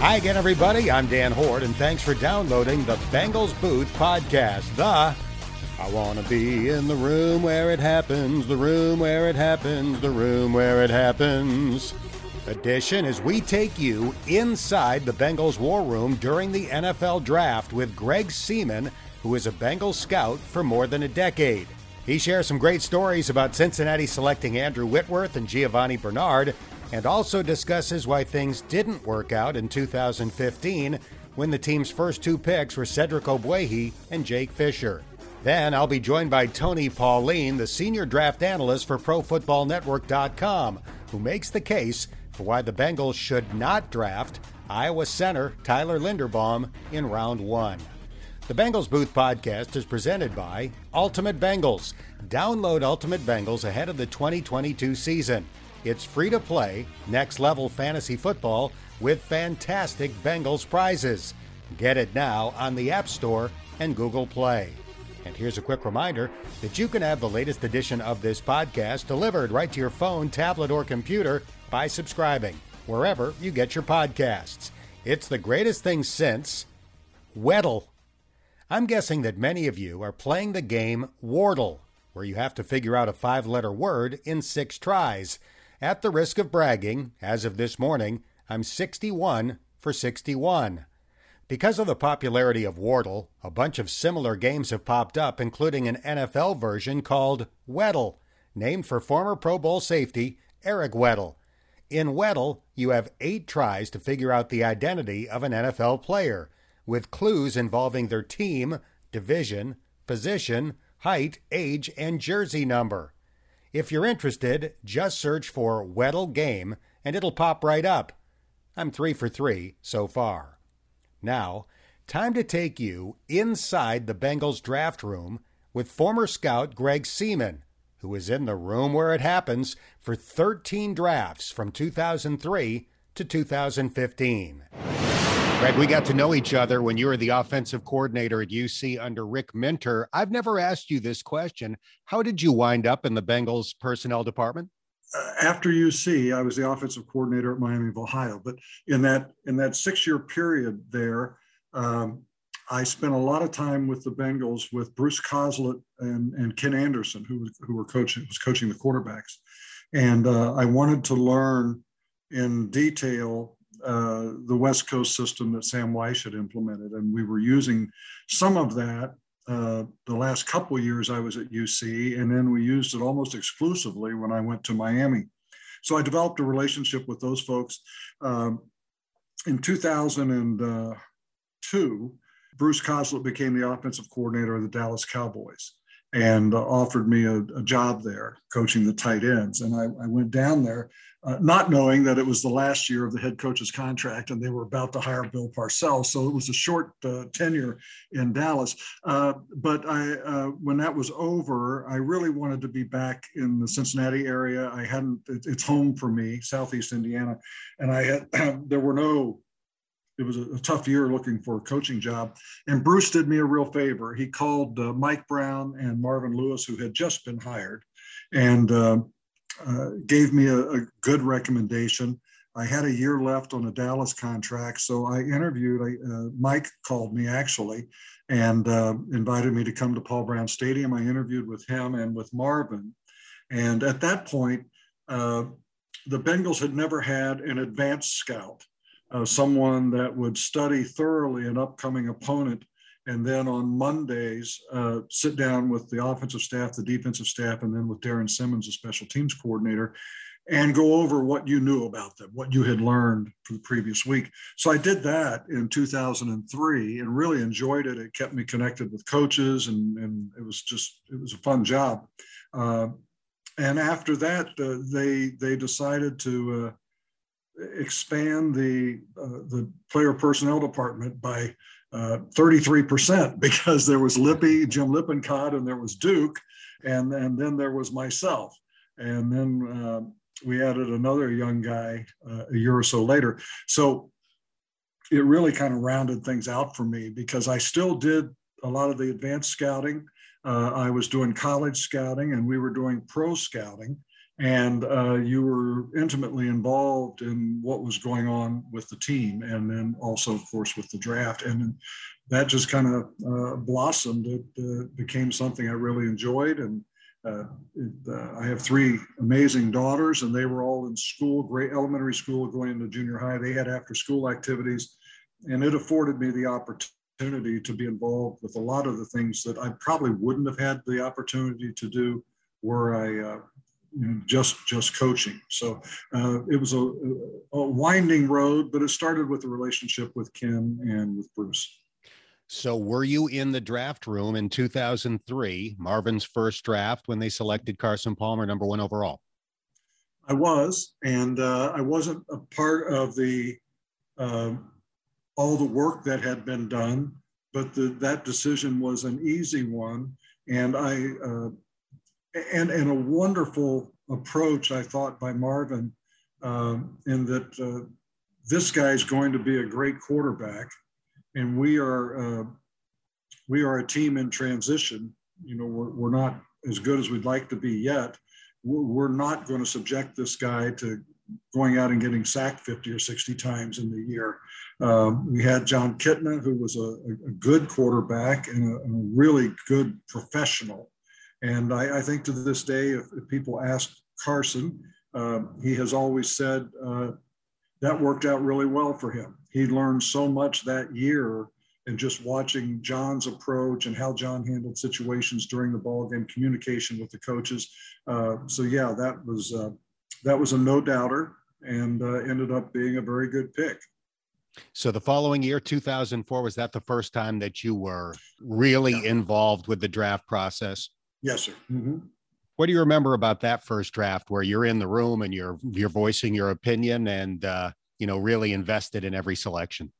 Hi again, everybody. I'm Dan Hoard, and thanks for downloading the Bengals Booth podcast. The I want to be in the room where it happens, the room where it happens, the room where it happens. Edition as we take you inside the Bengals war room during the NFL draft with Greg Seamon, who is a Bengals scout for more than a decade. He shares some great stories about Cincinnati selecting Andrew Whitworth and Giovani Bernard and also discusses why things didn't work out in 2015 when the team's first two picks were Cedric Ogbuehi and Jake Fisher. Then I'll be joined by Tony Pauline, the senior draft analyst for ProFootballNetwork.com, who makes the case for why the Bengals should not draft Iowa center Tyler Linderbaum in round one. The Bengals Booth podcast is presented by Ultimate Bengals. Download Ultimate Bengals ahead of the 2022 season. It's free to play, next level fantasy football with fantastic Bengals prizes. Get it now on the App Store and Google Play. And here's a quick reminder that you can have the latest edition of this podcast delivered right to your phone, tablet, or computer by subscribing wherever you get your podcasts. It's the greatest thing since Weddle. I'm guessing that many of you are playing the game Wordle, where you have to figure out a five letter word in six tries. At the risk of bragging, as of this morning, I'm 61 for 61. Because of the popularity of Wordle, a bunch of similar games have popped up, including an NFL version called Weddle, named for former Pro Bowl safety Eric Weddle. In Weddle, you have eight tries to figure out the identity of an NFL player, with clues involving their team, division, position, height, age, and jersey number. If you're interested, just search for Weddle Game and it'll pop right up. I'm three for three so far. Now, time to take you inside the Bengals draft room with former scout Greg Seamon, who was in the room where it happens for 13 drafts from 2003 to 2015. Greg, we got to know each other when you were the offensive coordinator at UC under Rick Minter. I've never asked you this question. How did you wind up in the Bengals personnel department? Uh, after UC, I was the offensive coordinator at Miami of Ohio. But in that in that six year period there, um, I spent a lot of time with the Bengals with Bruce Coslet and, and Ken Anderson, who who were coaching was coaching the quarterbacks, and uh, I wanted to learn in detail uh, the West Coast system that Sam Wyche had implemented. And we were using some of that uh, the last couple years I was at UC, and then we used it almost exclusively when I went to Miami. So I developed a relationship with those folks. Um, in 2002, Bruce Coslet became the offensive coordinator of the Dallas Cowboys and offered me a, a, job there coaching the tight ends. And I, I went down there uh, not knowing that it was the last year of the head coach's contract and they were about to hire Bill Parcells. So it was a short uh, tenure in Dallas. Uh, but I, uh, when that was over, I really wanted to be back in the Cincinnati area. I hadn't, it, it's home for me, Southeast Indiana. And I had, there were no it was a, tough year looking for a coaching job. And Bruce did me a real favor. He called uh, Mike Brown and Marvin Lewis, who had just been hired, and uh, uh, gave me a, a, good recommendation. I had a year left on a Dallas contract, so I interviewed. I, uh, Mike called me actually and uh, invited me to come to Paul Brown Stadium. I interviewed with him and with Marvin, and at that point, uh, the Bengals had never had an advanced scout, uh, someone that would study thoroughly an upcoming opponent and then on Mondays, uh, sit down with the offensive staff, the defensive staff, and then with Darrin Simmons, the special teams coordinator, and go over what you knew about them, what you had learned from the previous week. So I did that in 2003 and really enjoyed it. It kept me connected with coaches, and, and it was just it was a fun job. Uh, and after that, uh, they they decided to uh, expand the uh, the player personnel department by 33% uh, because there was Lippy, Jim Lippincott, and there was Duke, and, and then there was myself. And then uh, we added another young guy uh, a year or so later. So it really kind of rounded things out for me because I still did a lot of the advanced scouting. Uh, I was doing college scouting and we were doing pro scouting. And uh, you were intimately involved in what was going on with the team, and then also, of course, with the draft. And that just kind of uh, blossomed. It uh, became something I really enjoyed, and uh, it, uh, I have three amazing daughters, and they were all in school, great elementary school, going into junior high. They had after-school activities, and it afforded me the opportunity to be involved with a lot of the things that I probably wouldn't have had the opportunity to do were I uh, you know, just just coaching. So uh, it was a, a, winding road, but it started with a relationship with Ken and with Bruce. So were you in the draft room in 2003, Marvin's first draft, when they selected Carson Palmer number one overall? I was, and uh, I wasn't a part of the uh, all the work that had been done, but the, that decision was an easy one, and I uh, and, and a wonderful approach, I thought, by Marvin, um, in that uh, this guy is going to be a great quarterback, and we are uh, we are a team in transition. You know, we're, we're not as good as we'd like to be yet. We're, not going to subject this guy to going out and getting sacked 50 or 60 times in the year. Um, we had Jon Kitna, who was a, a good quarterback and a, and a really good professional. And I, I think to this day, if, if people ask Carson, uh, he has always said uh, that worked out really well for him. He learned so much that year and just watching John's approach and how John handled situations during the ball game, communication with the coaches. Uh, so yeah, that was uh, that was a no doubter, and uh, ended up being a very good pick. So the following year, 2004, was that the first time that you were really yeah. involved with the draft process? Yes, sir. Mm-hmm. What do you remember about that first draft, where you're in the room and you're you're voicing your opinion and uh, you know really invested in every selection?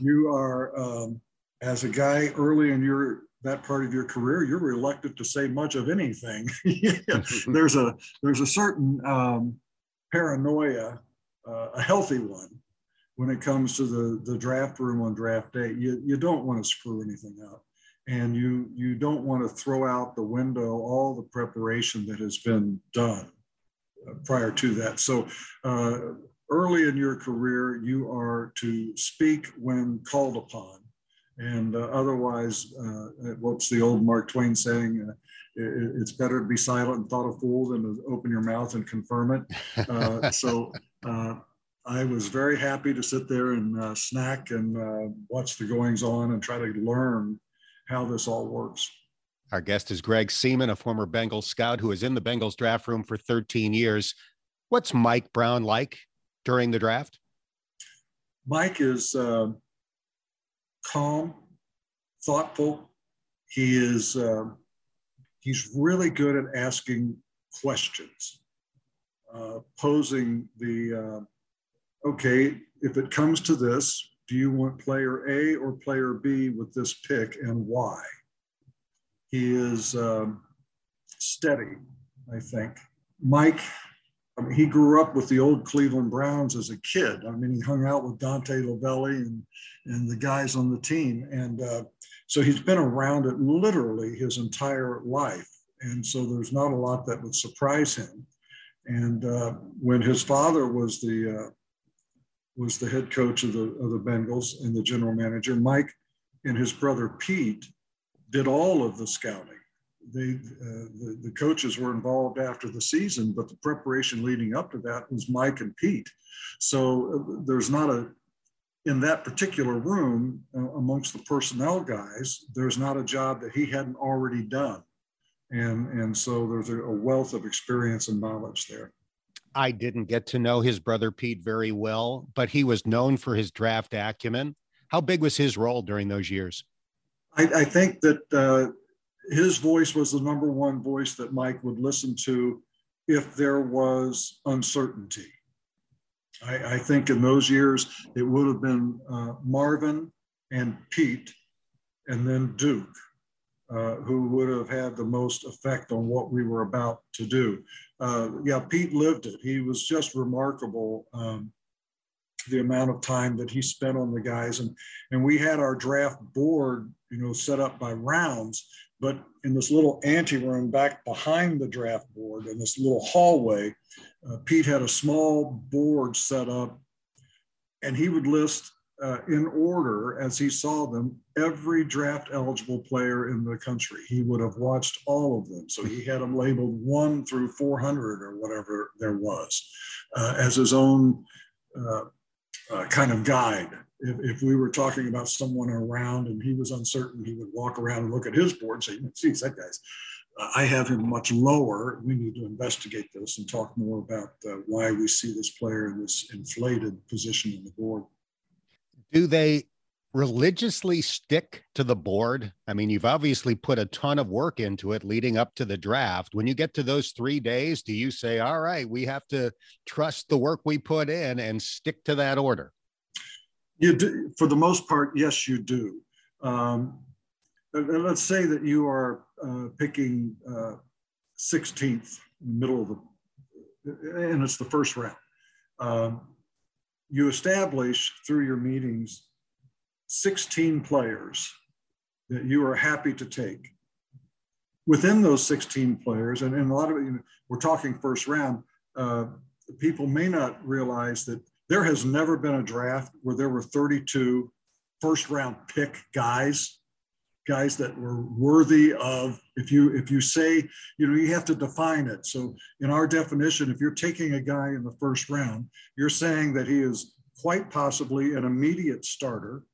You are, um, as a guy early in your that part of your career, you're reluctant to say much of anything. there's a there's a certain um, paranoia, uh, a healthy one, when it comes to the the draft room on draft day. You you don't want to screw anything up and you you don't want to throw out the window all the preparation that has been done uh, prior to that. So uh, early in your career you are to speak when called upon. And uh, otherwise uh, what's the old mark twain saying uh, it, it's better to be silent and thought a fool than to open your mouth and confirm it. Uh, so I was very happy to sit there and snack and watch the goings on and try to learn how this all works. Our guest is Greg Seamon, a former Bengals scout who was in the Bengals draft room for 13 years. What's Mike Brown like during the draft? Mike is uh, calm, thoughtful. He is uh, he's really good at asking questions, uh, posing the uh, okay. If it comes to this, do you want player A or player B with this pick and why? He is um, steady, I think. Mike, I mean, he grew up with the old Cleveland Browns as a kid. I mean, he hung out with Dante Lavelli and, and the guys on the team. And uh, so he's been around it literally his entire life. And so there's not a lot that would surprise him. And uh, when his father was the uh, was the head coach of the, of the Bengals and the general manager. Mike and his brother Pete did all of the scouting. They, uh, the, the coaches were involved after the season, but the preparation leading up to that was Mike and Pete. So uh, there's not a, in that particular room uh, amongst the personnel guys, there's not a job that he hadn't already done. And, and so there's a, a wealth of experience and knowledge there. I didn't get to know his brother Pete very well, but he was known for his draft acumen. How big was his role during those years? I, I think that uh, his voice was the number one voice that Mike would listen to if there was uncertainty. I, I think in those years it would have been uh, Marvin and Pete, and then Duke. Uh, who would have had the most effect on what we were about to do. Uh, yeah, Pete lived it. He was just remarkable. Um, the amount of time that he spent on the guys and and we had our draft board you know set up by rounds But in this little anteroom back behind the draft board in this little hallway, uh, Pete had a small board set up and he would list uh, in order as he saw them every draft eligible player in the country. He would have watched all of them. So he had them labeled one through 400 or whatever there was uh, as his own uh, uh, kind of guide. If, if, we were talking about someone around and he was uncertain, he would walk around and look at his board and say, geez, that guy's, uh, I have him much lower. We need to investigate this and talk more about uh, why we see this player in this inflated position in the board. Do they religiously stick to the board? I mean, you've obviously put a ton of work into it leading up to the draft. When you get to those three days, do you say, all right, we have to trust the work we put in and stick to that order? You do, for the most part, yes, you do. Um, let's say that you are uh, picking uh, 16th, middle of the, and it's the first round. Um, you establish through your meetings 16 players that you are happy to take. Within those 16 players, and, and a lot of it, you know, we're talking first round, uh, people may not realize that there has never been a draft where there were 32 first round pick guys guys that were worthy of if you if you say you know you have to define it. So in our definition if you're taking a guy in the first round you're saying that he is quite possibly an immediate starter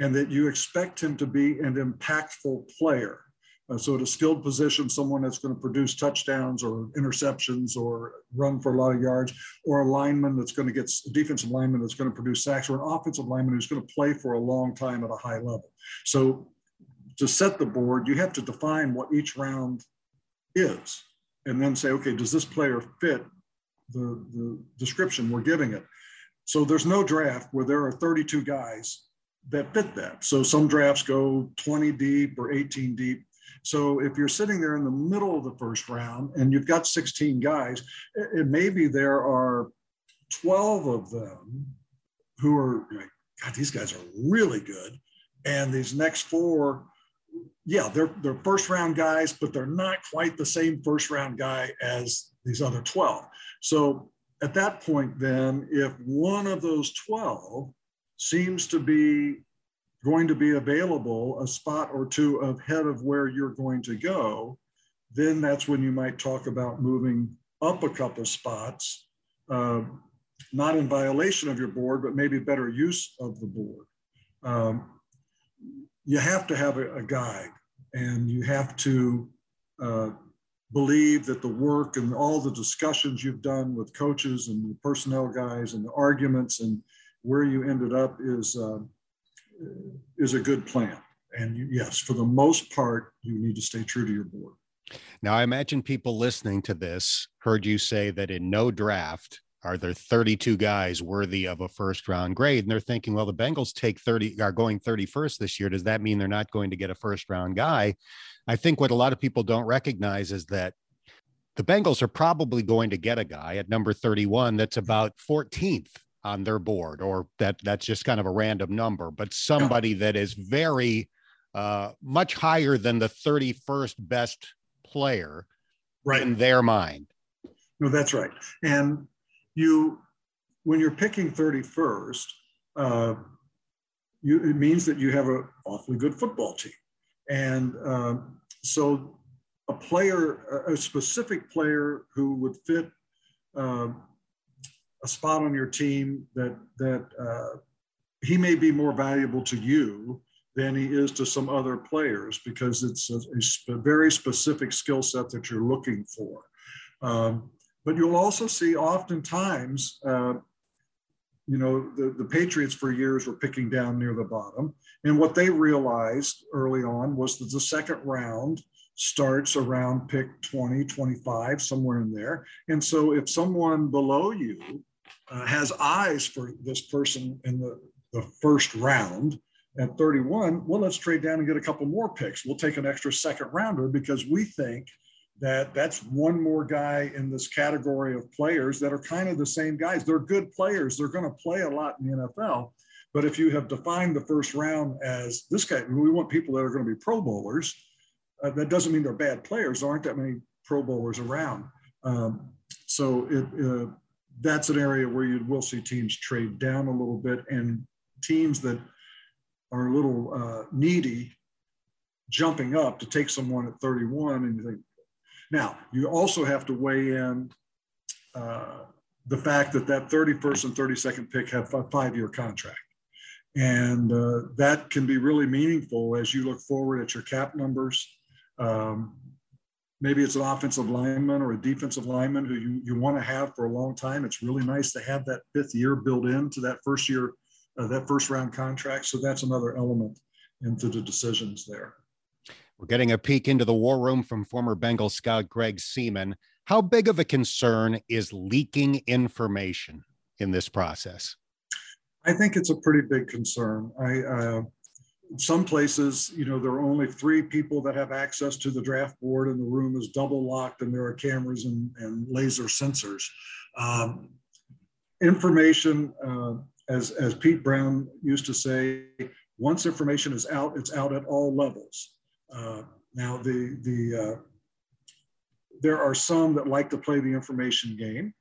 and that you expect him to be an impactful player. Uh, so at a skilled position someone that's going to produce touchdowns or interceptions or run for a lot of yards or a lineman that's going to get a defensive lineman that's going to produce sacks or an offensive lineman who's going to play for a long time at a high level. So to set the board, you have to define what each round is and then say, okay, does this player fit the, the description we're giving it? So there's no draft where there are 32 guys that fit that. So some drafts go 20 deep or 18 deep. So if you're sitting there in the middle of the first round and you've got 16 guys, it, maybe there are 12 of them who are like, God, these guys are really good. And these next four yeah, they're they're first round guys, but they're not quite the same first round guy as these other 12. So at that point, then, if one of those 12 seems to be going to be available a spot or two ahead of where you're going to go, then that's when you might talk about moving up a couple spots, uh, not in violation of your board, but maybe better use of the board. Um, you have to have a, a guide and you have to uh, believe that the work and all the discussions you've done with coaches and the personnel guys and the arguments and where you ended up is uh, is a good plan. And yes, for the most part, you need to stay true to your board. Now, I imagine people listening to this heard you say that in no draft are there 32 guys worthy of a first round grade? And they're thinking, well, the Bengals take 30 are going 31st this year. Does that mean they're not going to get a first round guy? I think what a lot of people don't recognize is that the Bengals are probably going to get a guy at number 31 that's about 14th on their board, or that that's just kind of a random number, but somebody that is very uh, much higher than the 31st best player right. in their mind. No, that's right. And you, when you're picking 31st, uh, you, it means that you have an awfully good football team. And uh, so a player, a specific player who would fit uh, a spot on your team that, that uh, he may be more valuable to you than he is to some other players because it's a, a very specific skill set that you're looking for. Um, but you'll also see oftentimes, uh, you know, the, the Patriots for years were picking down near the bottom. And what they realized early on was that the second round starts around pick 20, 25, somewhere in there. And so if someone below you uh, has eyes for this person in the, the first round, at 31, well, let's trade down and get a couple more picks. We'll take an extra second rounder because we think that that's one more guy in this category of players that are kind of the same guys. They're good players. They're going to play a lot in the NFL. But if you have defined the first round as this guy, we want people that are going to be Pro Bowlers. Uh, that doesn't mean they're bad players. There aren't that many Pro Bowlers around. Um, so it, uh, that's an area where you will see teams trade down a little bit and teams that are a little uh, needy jumping up to take someone at 31 and you think now you also have to weigh in uh, the fact that that 31st and 32nd pick have a five-year contract. And uh, that can be really meaningful as you look forward at your cap numbers. Um, maybe it's an offensive lineman or a defensive lineman who you, you want to have for a long time. It's really nice to have that fifth year built into that first year uh, that first round contract. So that's another element into the decisions there we're getting a peek into the war room from former Bengal scout Greg Seamon. How big of a concern is leaking information in this process? I think it's a pretty big concern. I, uh, some places, you know, there are only three people that have access to the draft board, and the room is double locked, and there are cameras and, and laser sensors. Um, information, uh, as as Pete Brown used to say, once information is out, it's out at all levels. Uh, now, the, the, uh, there are some that like to play the information game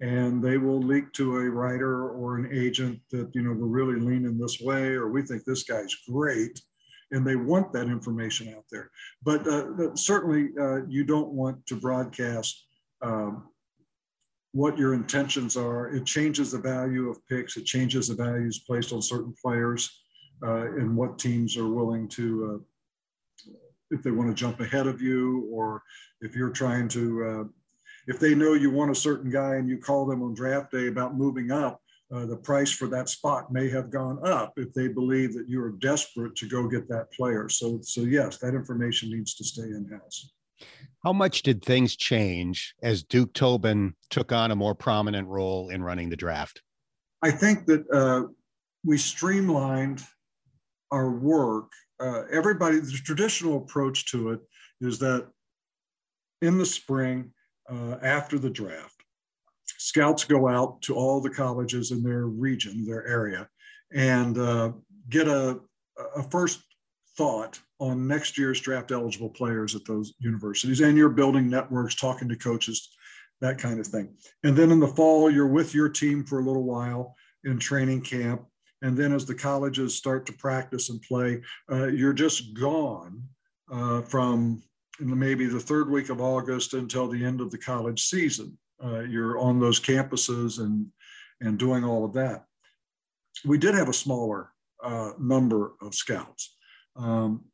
and they will leak to a writer or an agent that, you know, we're really leaning this way or we think this guy's great and they want that information out there. But uh, certainly uh, you don't want to broadcast um, what your intentions are. It changes the value of picks. It changes the values placed on certain players uh, and what teams are willing to uh, if they want to jump ahead of you or if you're trying to uh, if they know you want a certain guy and you call them on draft day about moving up uh, the price for that spot may have gone up if they believe that you are desperate to go get that player. So so yes that information needs to stay in house how much did things change as duke tobin took on a more prominent role in running the draft? I think that uh, we streamlined our work uh, everybody, the traditional approach to it is that in the spring, uh, after the draft, scouts go out to all the colleges in their region, their area, and uh, get a, a first thought on next year's draft eligible players at those universities. And you're building networks, talking to coaches, that kind of thing. And then in the fall, you're with your team for a little while in training camp and then as the colleges start to practice and play, uh, you're just gone uh, from maybe the third week of August until the end of the college season. Uh, you're on those campuses and and doing all of that. We did have a smaller uh, number of scouts, um,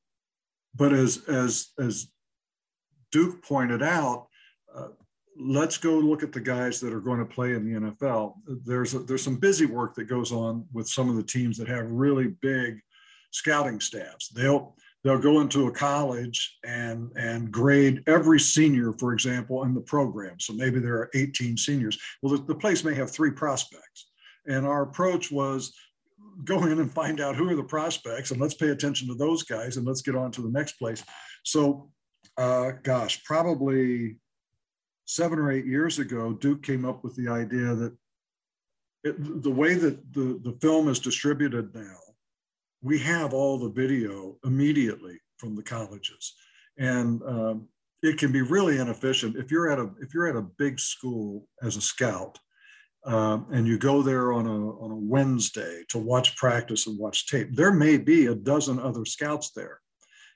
but as as as Duke pointed out, uh, let's go look at the guys that are going to play in the NFL. There's a, there's some busy work that goes on with some of the teams that have really big scouting staffs. They'll they'll go into a college and and grade every senior, for example, in the program. So maybe there are 18 seniors. Well, the, the place may have three prospects, and our approach was go in and find out who are the prospects and let's pay attention to those guys and let's get on to the next place. So, uh, gosh, probably seven or eight years ago, Duke came up with the idea that it, the way that the, the film is distributed now, we have all the video immediately from the colleges. And um, it can be really inefficient. If you're at a, if you're at a big school as a scout, um, and you go there on a, on a Wednesday to watch practice and watch tape, there may be a dozen other scouts there.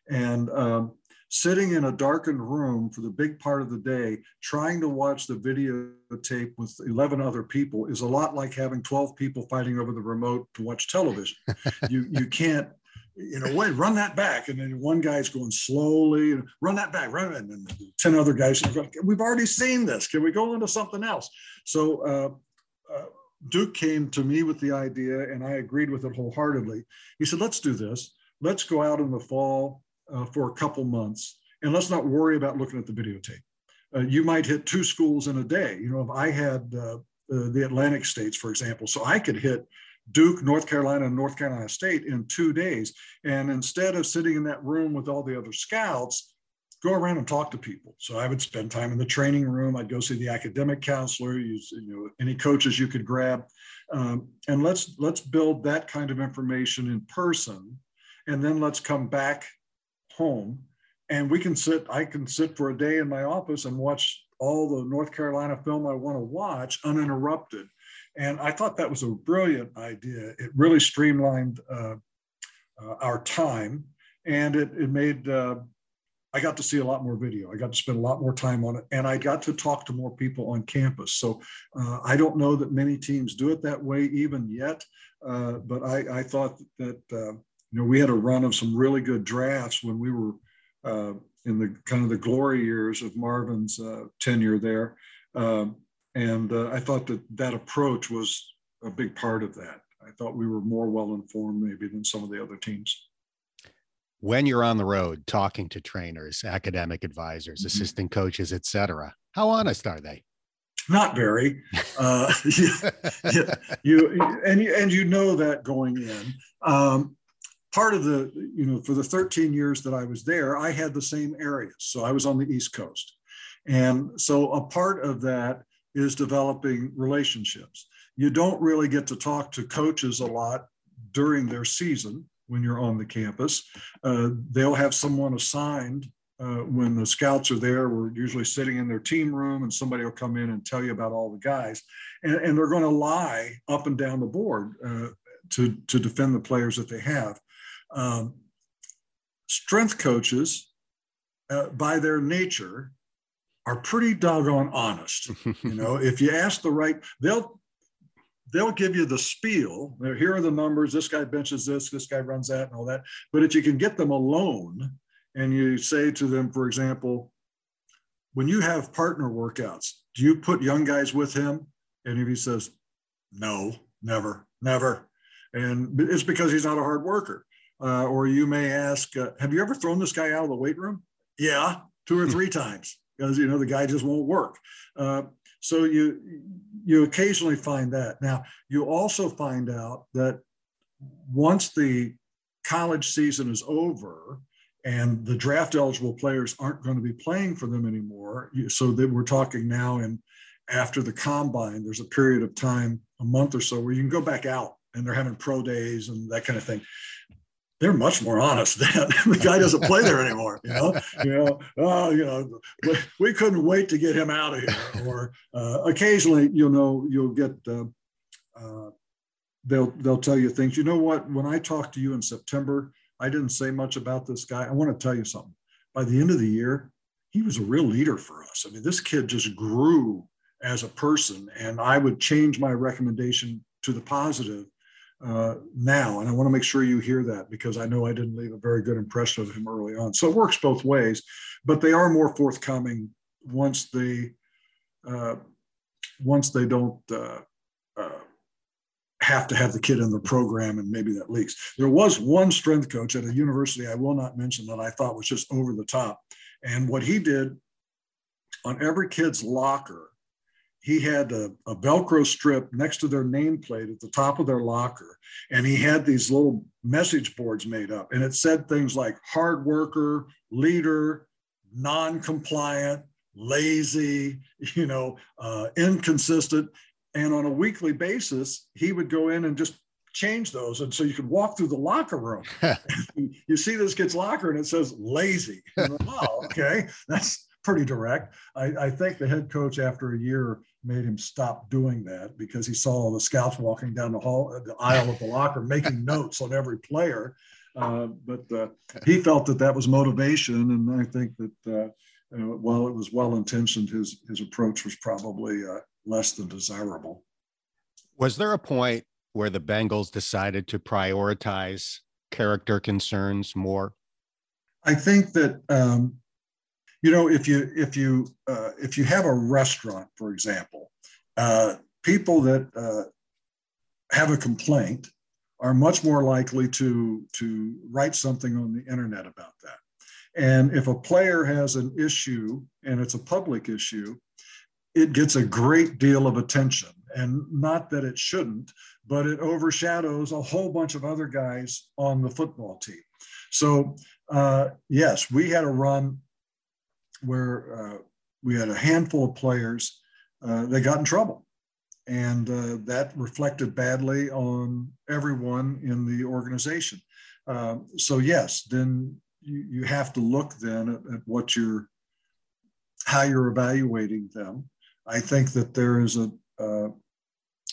And um, sitting in a darkened room for the big part of the day, trying to watch the videotape with 11 other people is a lot like having 12 people fighting over the remote to watch television. you, you can't, in a way, run that back. And then one guy's going slowly and run that back, run it. And then 10 other guys, we've already seen this. Can we go into something else? So, uh, uh, Duke came to me with the idea and I agreed with it wholeheartedly. He said, let's do this. Let's go out in the fall uh, for a couple months, and let's not worry about looking at the videotape. Uh, you might hit two schools in a day. You know, if I had uh, the Atlantic states, for example, so I could hit Duke, North Carolina, and North Carolina State in two days. And instead of sitting in that room with all the other scouts, go around and talk to people. So I would spend time in the training room. I'd go see the academic counselor, use you know any coaches you could grab, um, and let's let's build that kind of information in person, and then let's come back home and we can sit. I can sit for a day in my office and watch all the North Carolina film I want to watch uninterrupted. And I thought that was a brilliant idea. It really streamlined uh, uh, our time, and it, it made uh, I got to see a lot more video. I got to spend a lot more time on it, and I got to talk to more people on campus. So uh, I don't know that many teams do it that way even yet, uh, but I, I, thought that uh, you know we had a run of some really good drafts when we were uh, in the kind of the glory years of Marvin's uh, tenure there, um, and uh, I thought that that approach was a big part of that. I thought we were more well informed maybe than some of the other teams when you're on the road talking to trainers, academic advisors, mm-hmm. assistant coaches, etc., how honest are they? Not very. Uh, you, you, and you, and you know that going in. Um, part of the you know for the 13 years that I was there, I had the same areas. So I was on the East Coast, and so a part of that is developing relationships. You don't really get to talk to coaches a lot during their season when you're on the campus. Uh, they'll have someone assigned uh, when the scouts are there. We're usually sitting in their team room, and somebody will come in and tell you about all the guys, and, and they're going to lie up and down the board uh, to to defend the players that they have. Um, strength coaches, uh, by their nature, are pretty doggone honest. you know, if you ask the right, they'll they'll give you the spiel. Here are the numbers. This guy benches this, this guy runs that, and all that. But if you can get them alone and you say to them, for example, when you have partner workouts, do you put young guys with him? And if he says, no, never, never. And it's because he's not a hard worker. Uh, or you may ask, uh, have you ever thrown this guy out of the weight room? Yeah, two or three times because, you know, the guy just won't work. Uh, so you you occasionally find that. Now you also find out that once the college season is over and the draft eligible players aren't going to be playing for them anymore, so that we're talking now and after the combine, there's a period of time, a month or so, where you can go back out and they're having pro days and that kind of thing they're much more honest then. the guy doesn't play there anymore. You know, you know, oh, you know, we couldn't wait to get him out of here. Or uh, occasionally, you know, you'll get uh, uh, they'll they'll tell you things. You know what? When I talked to you in September, I didn't say much about this guy. I want to tell you something. By the end of the year, he was a real leader for us. I mean, this kid just grew as a person, and I would change my recommendation to the positive uh, now. And I want to make sure you hear that because I know I didn't leave a very good impression of him early on. So it works both ways, but they are more forthcoming once they uh, once they don't uh, uh have to have the kid in the program and maybe that leaks. There was one strength coach at a university I will not mention that I thought was just over the top. And what he did on every kid's locker he had a, a, Velcro strip next to their nameplate at the top of their locker. And he had these little message boards made up. And it said things like hard worker, leader, non compliant, lazy, you know, uh, inconsistent. And on a weekly basis, he would go in and just change those. And so you could walk through the locker room. you see this kid's locker and it says lazy. oh, okay. That's pretty direct. I, I, think the head coach, after a year, made him stop doing that because he saw the scouts walking down the hall, the aisle of the locker, making notes on every player. Uh, but uh, he felt that that was motivation, and I think that uh, uh while it was well intentioned, his his approach was probably uh, less than desirable. Was there a point where the Bengals decided to prioritize character concerns more? I think that um, you know if you if you uh, if you have a restaurant for example uh, people that uh, have a complaint are much more likely to to write something on the internet about that. And if a player has an issue and it's a public issue it gets a great deal of attention. And not that it shouldn't but it overshadows a whole bunch of other guys on the football team. So uh, yes we had a run where uh, we had a handful of players uh, that got in trouble. And uh, that reflected badly on everyone in the organization. Um, so, yes, then you, you have to look then at, at what you're, how you're evaluating them. I think that there is a, uh,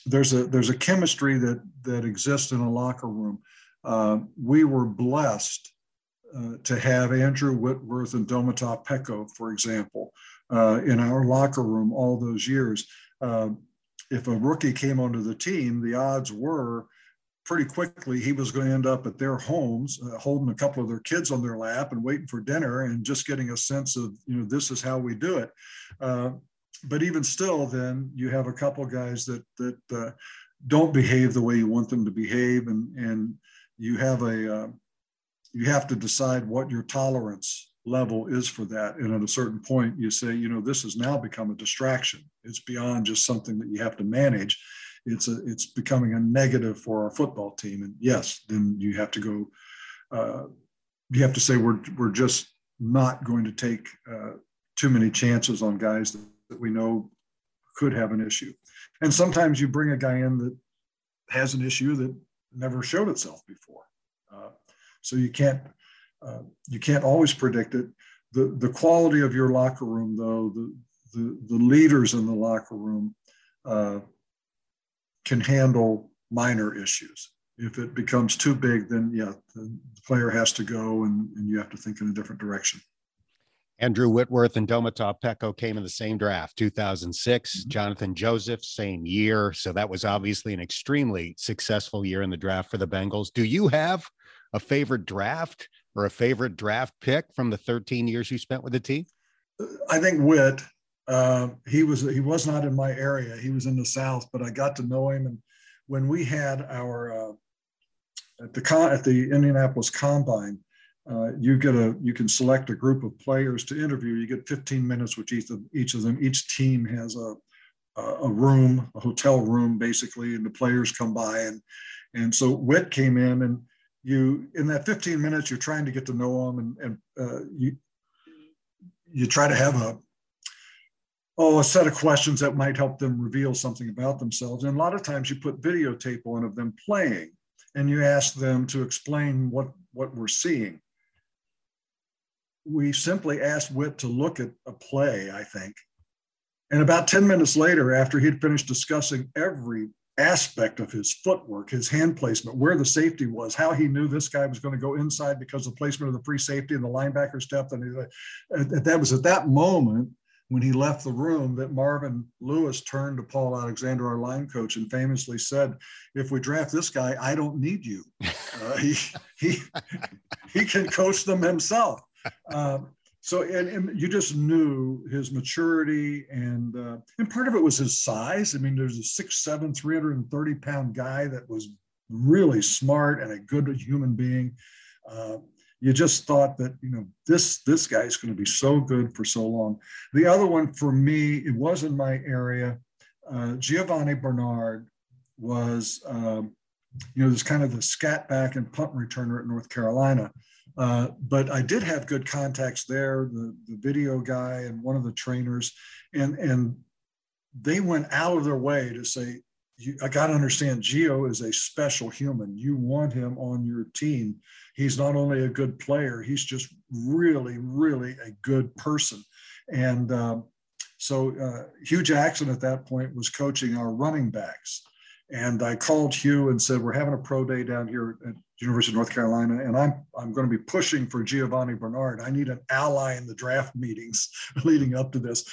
there's a there's a chemistry that that exists in a locker room. Uh, we were blessed uh, to have Andrew Whitworth and Domata Peko, for example, uh, in our locker room all those years. Uh, if a rookie came onto the team, the odds were pretty quickly he was going to end up at their homes uh, holding a couple of their kids on their lap and waiting for dinner and just getting a sense of you know this is how we do it uh, but even still then you have a couple guys that that don't behave the way you want them to behave and and you have a you have to decide what your tolerance level is for that and at a certain point you say you know this has now become a distraction it's beyond just something that you have to manage it's a it's becoming a negative for our football team. And yes, then you have to go. Uh, you have to say we're we're just not going to take uh, too many chances on guys that, that we know could have an issue. And sometimes you bring a guy in that has an issue that never showed itself before. Uh, so you can't uh, you can't always predict it. The the quality of your locker room, though, the the, the leaders in the locker room uh, can handle minor issues. If it becomes too big, then yeah, the player has to go and, and you have to think in a different direction. Andrew Whitworth and Domata Peko came in the same draft, 2006. Mm-hmm. Johnathan Joseph, same year. So that was obviously an extremely successful year in the draft for the Bengals. Do you have a favorite draft or a favorite draft pick from the 13 years you spent with the team? I think Whit uh, he was he was not in my area. He was in the South, but I got to know him. And when we had our uh, at the con- at the Indianapolis Combine, uh, you get a you can select a group of players to interview. You get 15 minutes with each of each of them. Each team has a a room, a hotel room, basically, and the players come by and and so Whit came in and you in that 15 minutes you're trying to get to know them and and uh, you you try to have a oh, a set of questions that might help them reveal something about themselves. And a lot of times you put videotape on of them playing and you ask them to explain what, what we're seeing. We simply asked Whit to look at a play, I think. And about 10 minutes later, after he'd finished discussing every aspect of his footwork, his hand placement, where the safety was, how he knew this guy was going to go inside because of the placement of the free safety and the linebacker's depth. And that was at that moment when he left the room that Marvin Lewis turned to Paul Alexander, our line coach, and famously said, "If we draft this guy, I don't need you. Uh, he he he can coach them himself." Um, so and, and, you just knew his maturity and uh, and part of it was his size. I mean, there's a six seven, 330 pound guy that was really smart and a good human being. Uh, you just thought that you know this this guy is going to be so good for so long. The other one for me, it was in my area. Uh, Giovani Bernard was um, you know this kind of the scat back and punt returner at North Carolina. Uh, but I did have good contacts there, the, the video guy and one of the trainers, and and they went out of their way to say, you, I got to understand, Gio is a special human. You want him on your team. He's not only a good player, he's just really, really a good person. And um, so uh, Hue Jackson at that point was coaching our running backs. And I called Hue and said, We're having a pro day down here at University of North Carolina, and I'm I'm going to be pushing for Giovani Bernard. I need an ally in the draft meetings leading up to this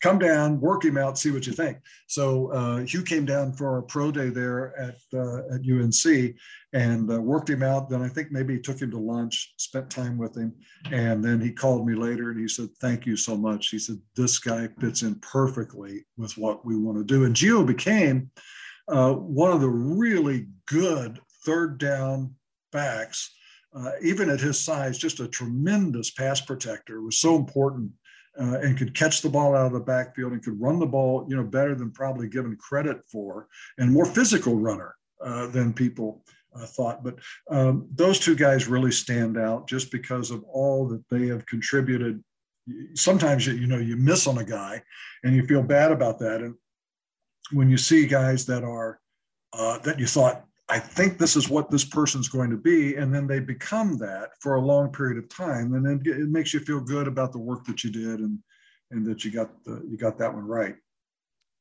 come down, work him out, see what you think. So uh, Hue came down for our pro day there at uh, at UNC and uh, worked him out. Then I think maybe he took him to lunch, spent time with him, and then he called me later and he said, "Thank you so much." He said, "This guy fits in perfectly with what we want to do." And Gio became uh, one of the really good third down backs. Uh, even at his size, just a tremendous pass protector. Was so important uh, and could catch the ball out of the backfield and could run the ball, you know, better than probably given credit for, and more physical runner uh, than people uh, thought. But um, those two guys really stand out just because of all that they have contributed. Sometimes you, you know you miss on a guy, and you feel bad about that. And when you see guys that are uh, that you thought I think this is what this person's going to be. And then they become that for a long period of time. And then it makes you feel good about the work that you did and, and that you got the, you got that one right.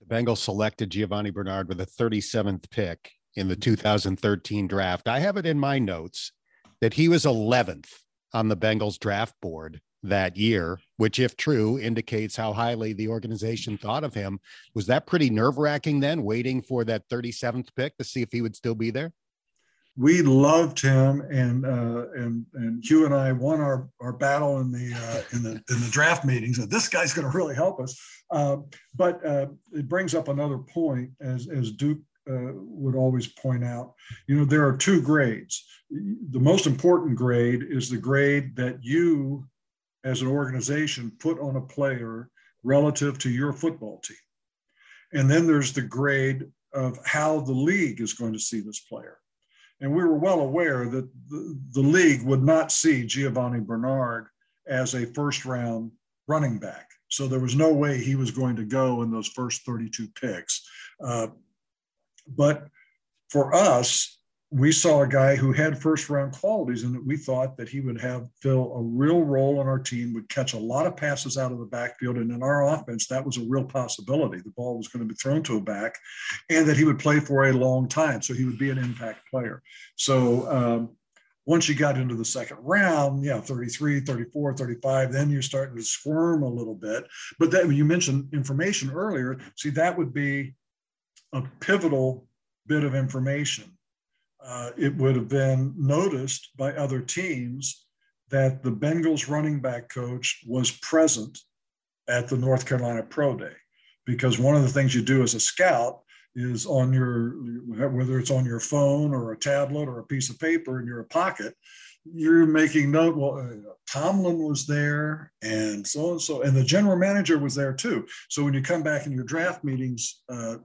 The Bengals selected Giovani Bernard with a 37th pick in the mm-hmm. 2013 draft. I have it in my notes that he was 11th on the Bengals draft board that year, which, if true, indicates how highly the organization thought of him. Was that pretty nerve wracking then, waiting for that 37th pick to see if he would still be there? We loved him, and uh, and and Hue and I won our, our battle in the uh, in the in the draft meetings. That this guy's going to really help us. Uh, but uh, it brings up another point, as as Duke uh, would always point out. You know, there are two grades. The most important grade is the grade that you as an organization put on a player relative to your football team. And then there's the grade of how the league is going to see this player. And we were well aware that the, the league would not see Giovani Bernard as a first round running back. So there was no way he was going to go in those first 32 picks. Uh, but for us, we saw a guy who had first round qualities and we thought that he would have fill a real role on our team would catch a lot of passes out of the backfield. And in our offense that was a real possibility. The ball was going to be thrown to a back and that he would play for a long time. So he would be an impact player. So um, once you got into the second round, yeah, 33, 34, 35, then you're starting to squirm a little bit. But that you mentioned information earlier. See, that would be a pivotal bit of information uh, it would have been noticed by other teams that the Bengals running back coach was present at the North Carolina Pro Day. Because one of the things you do as a scout is on your, whether it's on your phone or a tablet or a piece of paper in your pocket, you're making note. Well, uh, Tomlin was there, and so and so, and the general manager was there too. So when you come back in your draft meetings uh,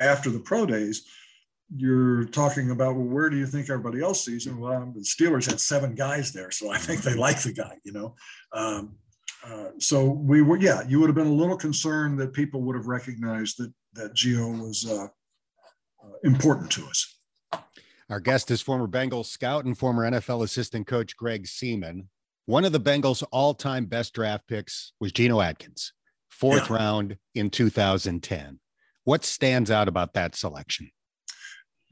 after the pro days, you're talking about well where do you think everybody else sees him? Well the steelers had seven guys there so i think they like the guy you know? Um, uh, so we were yeah you would have been a little concerned that people would have recognized that that Gio was uh, uh, important to us. Our guest is former bengals scout and former nfl assistant coach Greg Seamon. One of the bengals all-time best draft picks was geno atkins fourth yeah. round in 2010 what stands out about that selection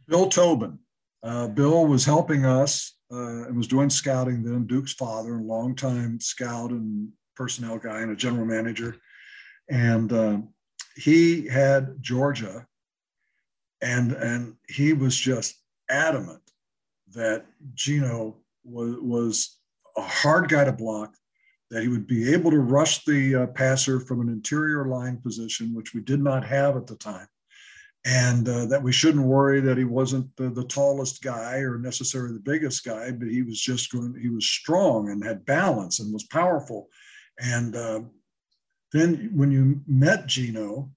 Bill Tobin. Uh, Bill was helping us uh, and was doing scouting then. Duke's father, a longtime scout and personnel guy and a general manager. And uh, he had Georgia, and and he was just adamant that Geno was was a hard guy to block, that he would be able to rush the uh, passer from an interior line position, which we did not have at the time and uh, that we shouldn't worry that he wasn't the, the, tallest guy or necessarily the biggest guy, but he was just going, he was strong and had balance and was powerful. And uh, then when you met Geno,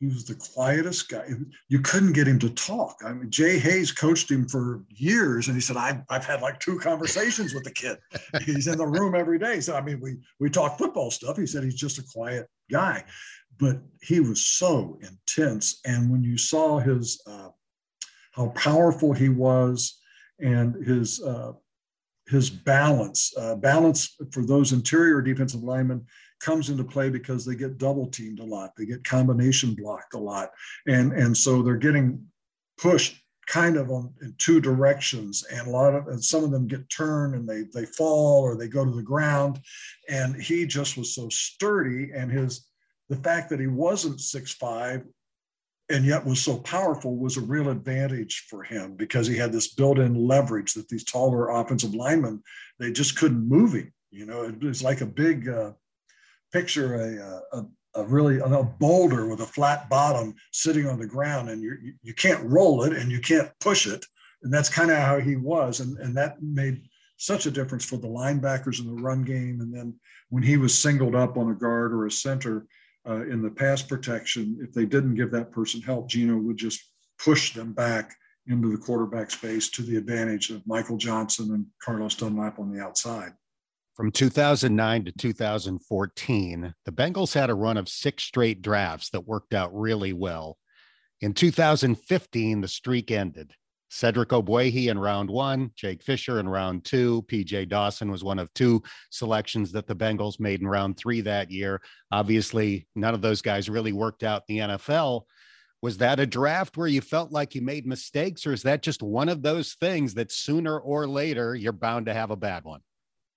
he was the quietest guy. You couldn't get him to talk. I mean, Jay Hayes coached him for years, and he said, "I've, I've had like two conversations with the kid. He's in the room every day." So I mean, we we talk football stuff. He said he's just a quiet guy but he was so intense. And when you saw his uh, how powerful he was and his uh, his balance, uh, balance for those interior defensive linemen comes into play because they get double teamed a lot, they get combination blocked a lot, and and so they're getting pushed kind of on in two directions. And a lot of and some of them get turned and they they fall or they go to the ground. And he just was so sturdy and his the fact that he wasn't six five and yet was so powerful was a real advantage for him because he had this built-in leverage that these taller offensive linemen they just couldn't move him. You know, it was like a big uh, picture a, a, a really a boulder with a flat bottom sitting on the ground, and you you can't roll it and you can't push it, and that's kind of how he was, and and that made such a difference for the linebackers in the run game, and then when he was singled up on a guard or a center uh, in the pass protection, if they didn't give that person help, Geno would just push them back into the quarterback space to the advantage of Michael Johnson and Carlos Dunlap on the outside. From 2009 to 2014, the Bengals had a run of six straight drafts that worked out really well. In 2015, the streak ended. Cedric Ogbuehi in round one, Jake Fisher in round two. PJ Dawson was one of two selections that the Bengals made in round three that year. Obviously, none of those guys really worked out in the NFL. Was that a draft where you felt like you made mistakes, or is that just one of those things that sooner or later you're bound to have a bad one?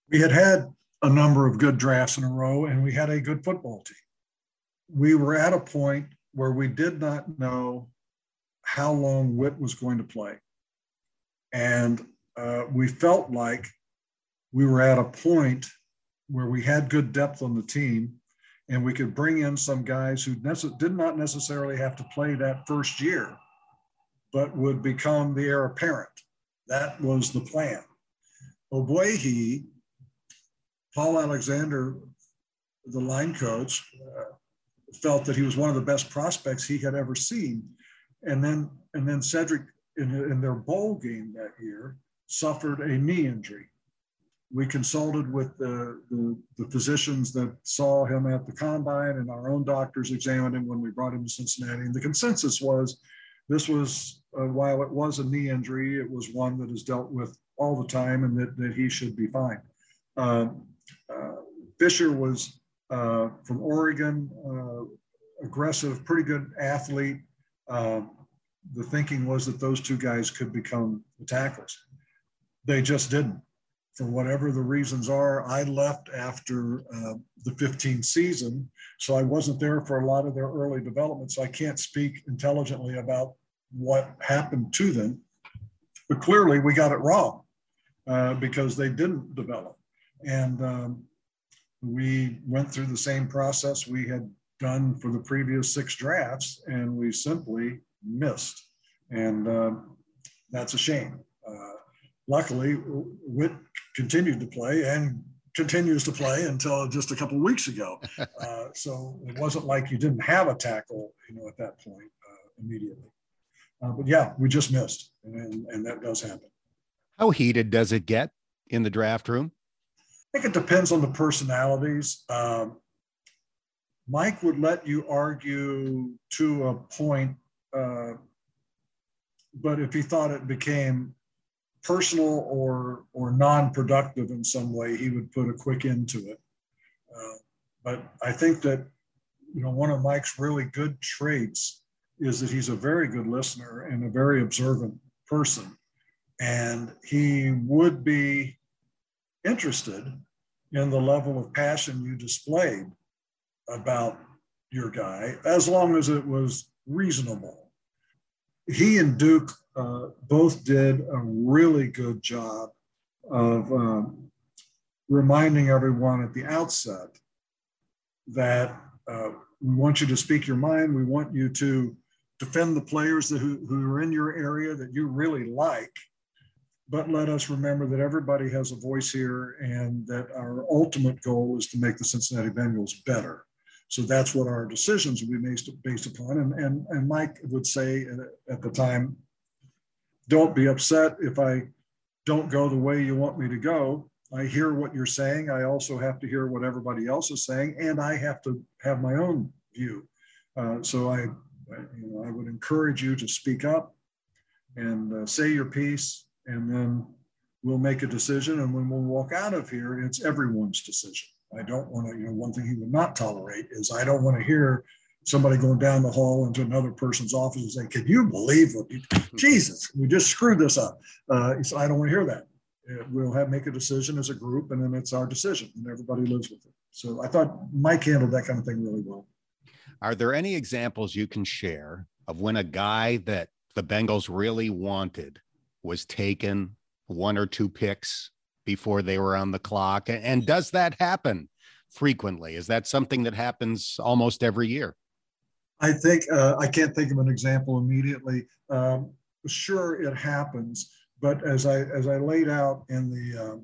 We had had a number of good drafts in a row, and we had a good football team. We were at a point where we did not know how long Whit was going to play. And uh, we felt like we were at a point where we had good depth on the team and we could bring in some guys who nece- did not necessarily have to play that first year, but would become the heir apparent. That was the plan. Ogbuehi, Paul Alexander, the line coach, uh, felt that he was one of the best prospects he had ever seen. And then, and then Cedric, in, in their bowl game that year, suffered a knee injury we consulted with the, the, the, physicians that saw him at the combine and our own doctors examined him when we brought him to Cincinnati. And the consensus was this was, uh, while it was a knee injury, it was one that is dealt with all the time and that, that he should be fine. Uh, uh, Fisher was uh, from Oregon, uh, aggressive, pretty good athlete. Uh, the thinking was that those two guys could become the tackles. They just didn't for whatever the reasons are, I left after uh, the 15 season. So I wasn't there for a lot of their early development. So I can't speak intelligently about what happened to them. But clearly we got it wrong uh, because they didn't develop. And um, we went through the same process we had done for the previous six drafts, and we simply missed. And um, that's a shame. Uh, luckily, Whit continued to play and continues to play until just a couple of weeks ago. Uh, so it wasn't like you didn't have a tackle, you know, at that point uh, immediately. Uh, but yeah, we just missed, and, and that does happen. How heated does it get in the draft room? I think it depends on the personalities. Um, Mike would let you argue to a point, uh, but if he thought it became personal or or non-productive in some way, he would put a quick end to it. Uh, but I think that you know one of Mike's really good traits is that he's a very good listener and a very observant person, and he would be interested in the level of passion you displayed about your guy, as long as it was reasonable. He and Duke uh, both did a really good job of um, reminding everyone at the outset that uh, we want you to speak your mind. We want you to defend the players that, who, who are in your area that you really like. But let us remember that everybody has a voice here and that our ultimate goal is to make the Cincinnati Bengals better. So that's what our decisions will be based, based upon. And, and, and Mike would say at the time, don't be upset if I don't go the way you want me to go. I hear what you're saying. I also have to hear what everybody else is saying, and I have to have my own view. Uh, so I, you know, I would encourage you to speak up and uh, say your piece, and then we'll make a decision. And when we walk out of here, it's everyone's decision. I don't want to, you know, one thing he would not tolerate is I don't want to hear somebody going down the hall into another person's office and saying, Can you believe what you, Jesus, we just screwed this up? Uh, he said, I don't want to hear that. We'll have make a decision as a group, and then it's our decision, and everybody lives with it. So I thought Mike handled that kind of thing really well. Are there any examples you can share of when a guy that the Bengals really wanted was taken one or two picks before they were on the clock? And does that happen frequently? Is that something that happens almost every year? I think uh, I can't think of an example immediately. Um, sure, it happens, but as I as I laid out in the uh,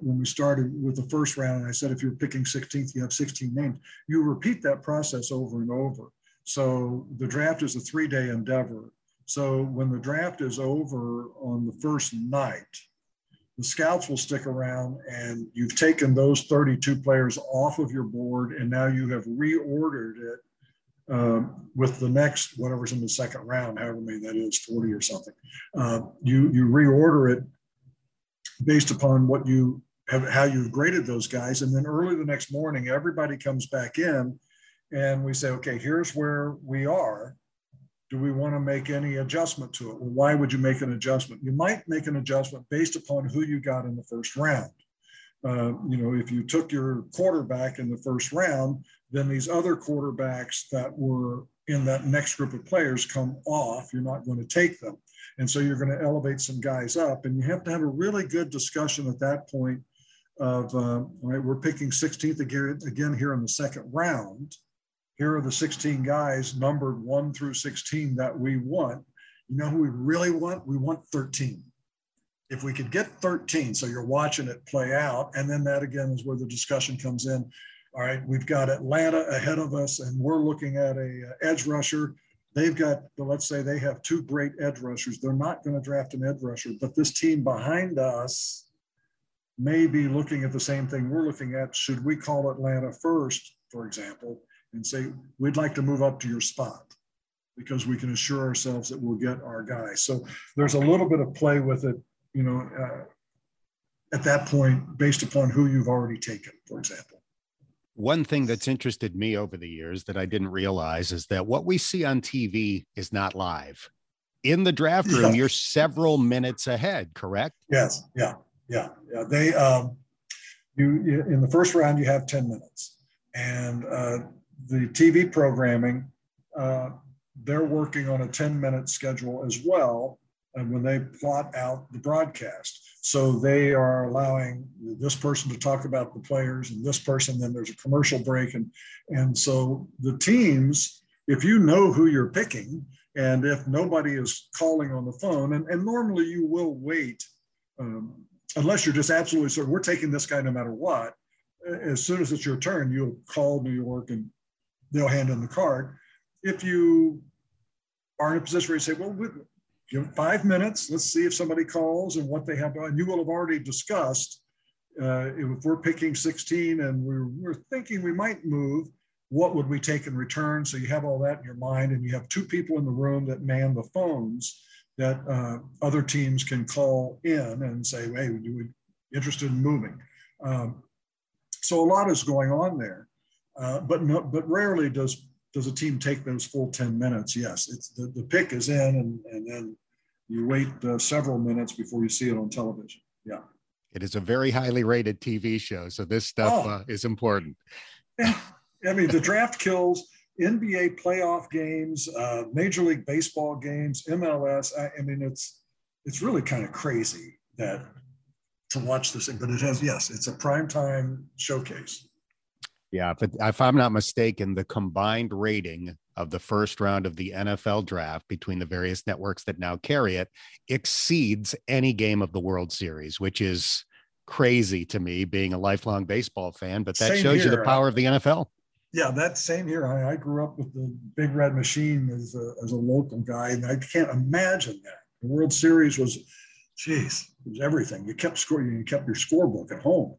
when we started with the first round, and I said if you're picking 16th, you have 16 names. You repeat that process over and over. So the draft is a three-day endeavor. So when the draft is over on the first night, the scouts will stick around and you've taken those 32 players off of your board and now you have reordered it um, with the next whatever's in the second round, however many that is, 40 or something. Uh, you you reorder it based upon what you have, how you've graded those guys, and then early the next morning, everybody comes back in, and we say, okay, here's where we are. Do we want to make any adjustment to it? Well, why would you make an adjustment? You might make an adjustment based upon who you got in the first round. Uh, you know, if you took your quarterback in the first round, then these other quarterbacks that were in that next group of players come off. You're not going to take them. And so you're going to elevate some guys up. And you have to have a really good discussion at that point of, right, we're picking 16th again, again here in the second round. Here are the 16 guys numbered one through 16 that we want. You know who we really want? We want 13 if we could get 13, so you're watching it play out, and then that again is where the discussion comes in. All right, we've got Atlanta ahead of us, and we're looking at a uh, edge rusher. They've got, let's say, they have two great edge rushers. They're not going to draft an edge rusher, but this team behind us may be looking at the same thing we're looking at. Should we call Atlanta first, for example, and say we'd like to move up to your spot? because we can assure ourselves that we'll get our guy. So there's a little bit of play with it you know, uh, at that point, based upon who you've already taken, for example. One thing that's interested me over the years that I didn't realize is that what we see on TV is not live. In the draft room, yeah. you're several minutes ahead, correct? Yes. Yeah. Yeah. Yeah. They, um, you, you in the first round, you have 10 minutes. And uh, the TV programming, uh, they're working on a 10 minute schedule as well and when they plot out the broadcast. So they are allowing this person to talk about the players and this person, then there's a commercial break. And, and so the teams, if you know who you're picking, and if nobody is calling on the phone, and, and normally you will wait, um, unless you're just absolutely certain we're taking this guy no matter what. As soon as it's your turn, you'll call New York and they'll hand in the card. If you are in a position where you say, well, give it five minutes. Let's see if somebody calls and what they have. And you will have already discussed uh, if we're picking 16 and we're, we're thinking we might move, what would we take in return? So you have all that in your mind, and you have two people in the room that man the phones that uh, other teams can call in and say, "Hey, we interested in moving?" Um, so a lot is going on there, uh, but no, but rarely does does a team take those full 10 minutes? Yes, it's the, the pick is in and, and then you wait uh, several minutes before you see it on television. Yeah. It is a very highly rated TV show. So this stuff oh. uh, is important. Yeah. I mean, the draft kills NBA playoff games, uh, Major League Baseball games, MLS. I, I mean, it's, it's really kind of crazy that to watch this thing, but it has, yes, it's a prime time showcase. Yeah, if, it, if I'm not mistaken, the combined rating of the first round of the NFL draft between the various networks that now carry it exceeds any game of the World Series, which is crazy to me being a lifelong baseball fan, but that same shows here. you the power of the NFL. Yeah, that's same here. I, I, grew up with the Big Red Machine as a, as a local guy, and I can't imagine that. The World Series was, geez, it was everything. You kept scoring, you kept your scorebook at home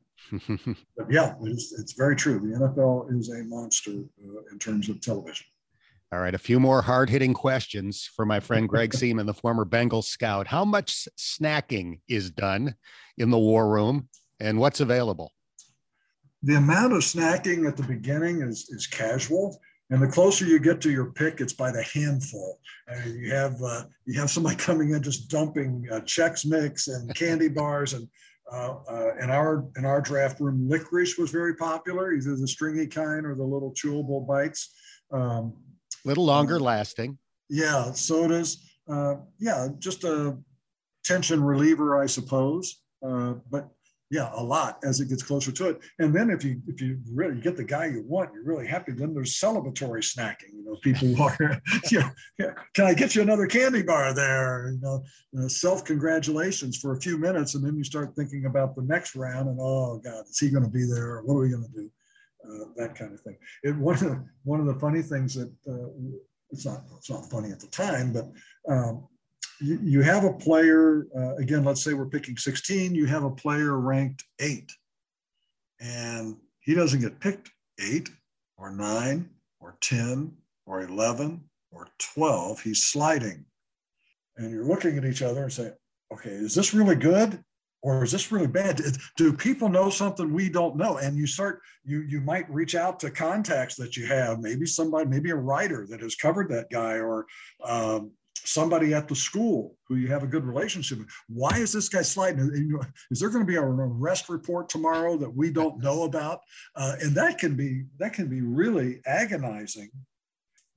yeah, it's, it's very true. The NFL is a monster uh, in terms of television. All right, a few more hard hitting questions for my friend Greg Seamon, the former Bengal scout. How much snacking is done in the war room and what's available? The amount of snacking at the beginning is, is casual. And the closer you get to your pick, it's by the handful. Uh, you have uh, you have somebody coming in just dumping uh, Chex Mix and candy bars, and uh, uh, in our in our draft room, licorice was very popular, either the stringy kind or the little chewable bites. Um, little longer uh, lasting. Yeah, sodas. Uh, yeah, just a tension reliever, I suppose. Uh, but yeah, a lot as it gets closer to it. And then if you if you really get the guy you want, you're really happy. Then there's celebratory snacking. You know, people walk. yeah, yeah, can I get you another candy bar there? You know, uh, self congratulations for a few minutes, and then you start thinking about the next round. And oh God, is he going to be there? What are we going to do? Uh, that kind of thing. It one of the, one of the funny things that uh, it's not it's not funny at the time, but um, you, have a player, uh, again, let's say we're picking 16, you have a player ranked eight, and he doesn't get picked eight or nine or 10 or 11 or 12, he's sliding. And you're looking at each other and saying, okay, is this really good? Or is this really bad? Do people know something we don't know? And you start, you you might reach out to contacts that you have, maybe somebody, maybe a writer that has covered that guy, or um, somebody at the school who you have a good relationship with. Why is this guy sliding? Is there going to be an arrest report tomorrow that we don't know about? Uh, and that can be that can be really agonizing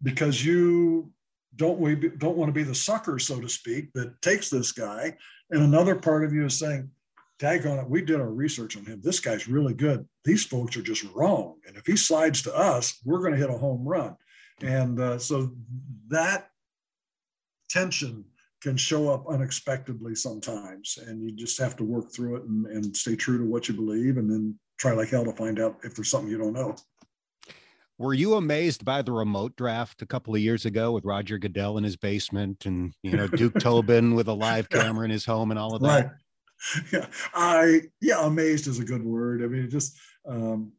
because you don't we don't want to be the sucker, so to speak, that takes this guy. And another part of you is saying, daggone it, we did our research on him. This guy's really good. These folks are just wrong. And if he slides to us, we're going to hit a home run. And uh, so that tension can show up unexpectedly sometimes and you just have to work through it and, and stay true to what you believe and then try like hell to find out if there's something you don't know. Were you amazed by the remote draft a couple of years ago with roger goodell in his basement and you know duke tobin with a live camera in his home and all of that? Right. Yeah. I yeah amazed is a good word. I mean it just um,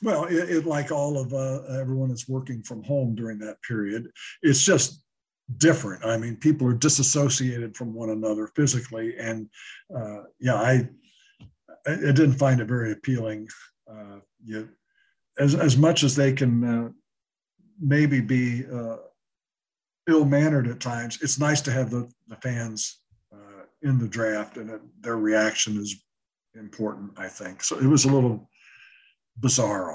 well it, it, like all of uh, everyone that's working from home during that period it's just different. I mean, people are disassociated from one another physically, and uh, yeah, I I didn't find it very appealing. Uh, you, as as much as they can uh, maybe be uh, ill mannered at times, it's nice to have the the fans uh, in the draft, and it, their reaction is important. I think so. It was a little bizarre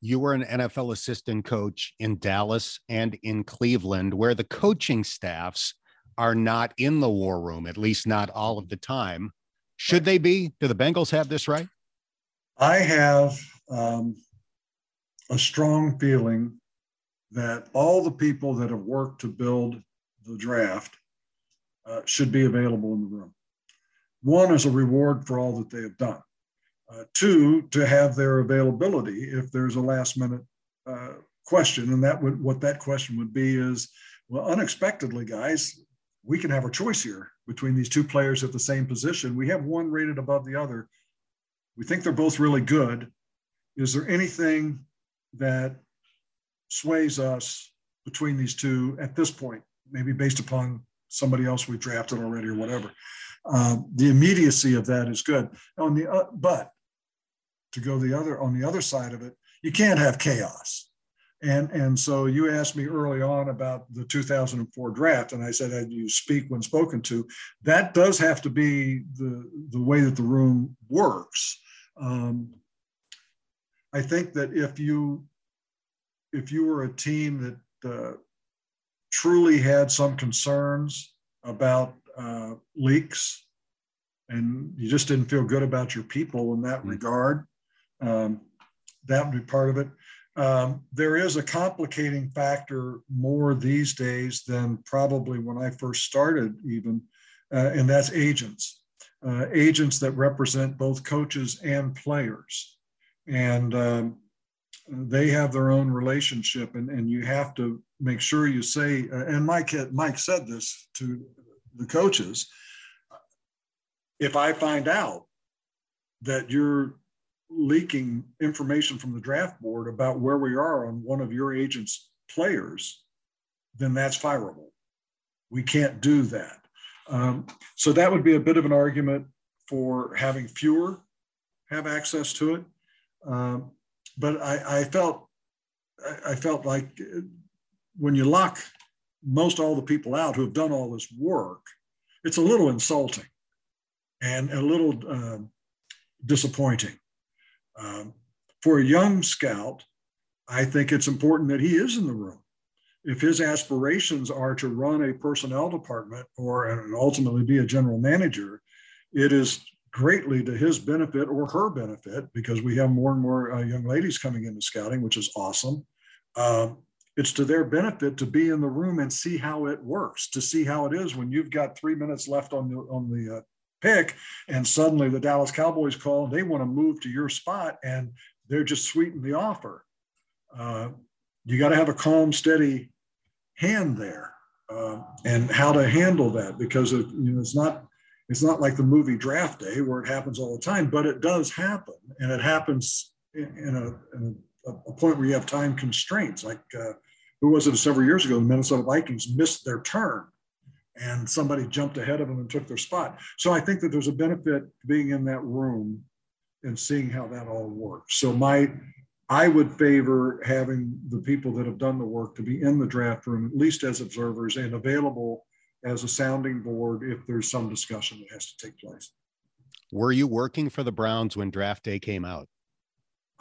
you were an NFL assistant coach in Dallas and in Cleveland, where the coaching staffs are not in the war room, at least not all of the time. Should they be? Do the Bengals have this right? I have um, a strong feeling that all the people that have worked to build the draft uh, should be available in the room. One is a reward for all that they have done. Uh, two, to have their availability if there's a last minute uh, question. And that would what that question would be is, well, unexpectedly, guys, we can have a choice here between these two players at the same position. We have one rated above the other. We think they're both really good. Is there anything that sways us between these two at this point, maybe based upon somebody else we drafted already or whatever? Um, the immediacy of that is good. On the uh, but to go the other on the other side of it, you can't have chaos. And, and so you asked me early on about the 2004 draft, and I said, as you speak when spoken to. That does have to be the, the way that the room works. Um, I think that if you if you were a team that uh, truly had some concerns about uh, leaks and you just didn't feel good about your people in that mm-hmm. regard, um, that would be part of it. Um, there is a complicating factor more these days than probably when I first started, even, uh, and that's agents. Uh, agents that represent both coaches and players. And um, they have their own relationship, and, and you have to make sure you say, uh, and Mike, Mike said this to the coaches if I find out that you're leaking information from the draft board about where we are on one of your agent's players, then that's fireable. We can't do that. Um, so that would be a bit of an argument for having fewer have access to it. Um, but I, I felt I felt like when you lock most all the people out who have done all this work, it's a little insulting and a little uh, disappointing. Um, for a young scout, I think it's important that he is in the room. If his aspirations are to run a personnel department or ultimately be a general manager, it is greatly to his benefit or her benefit because we have more and more uh, young ladies coming into scouting, which is awesome. Um, it's to their benefit to be in the room and see how it works, to see how it is when you've got three minutes left on the on the uh, pick, and suddenly the Dallas Cowboys call and they want to move to your spot, and they're just sweetening the offer. Uh, you got to have a calm, steady hand there, uh, and how to handle that because it, you know it's not it's not like the movie Draft Day where it happens all the time, but it does happen, and it happens in, a, in a, a point where you have time constraints. Like uh, who was it several years ago? The Minnesota Vikings missed their turn, and somebody jumped ahead of them and took their spot. So I think that there's a benefit being in that room and seeing how that all works. So my I would favor having the people that have done the work to be in the draft room, at least as observers, and available as a sounding board if there's some discussion that has to take place. Were you working for the Browns when draft day came out?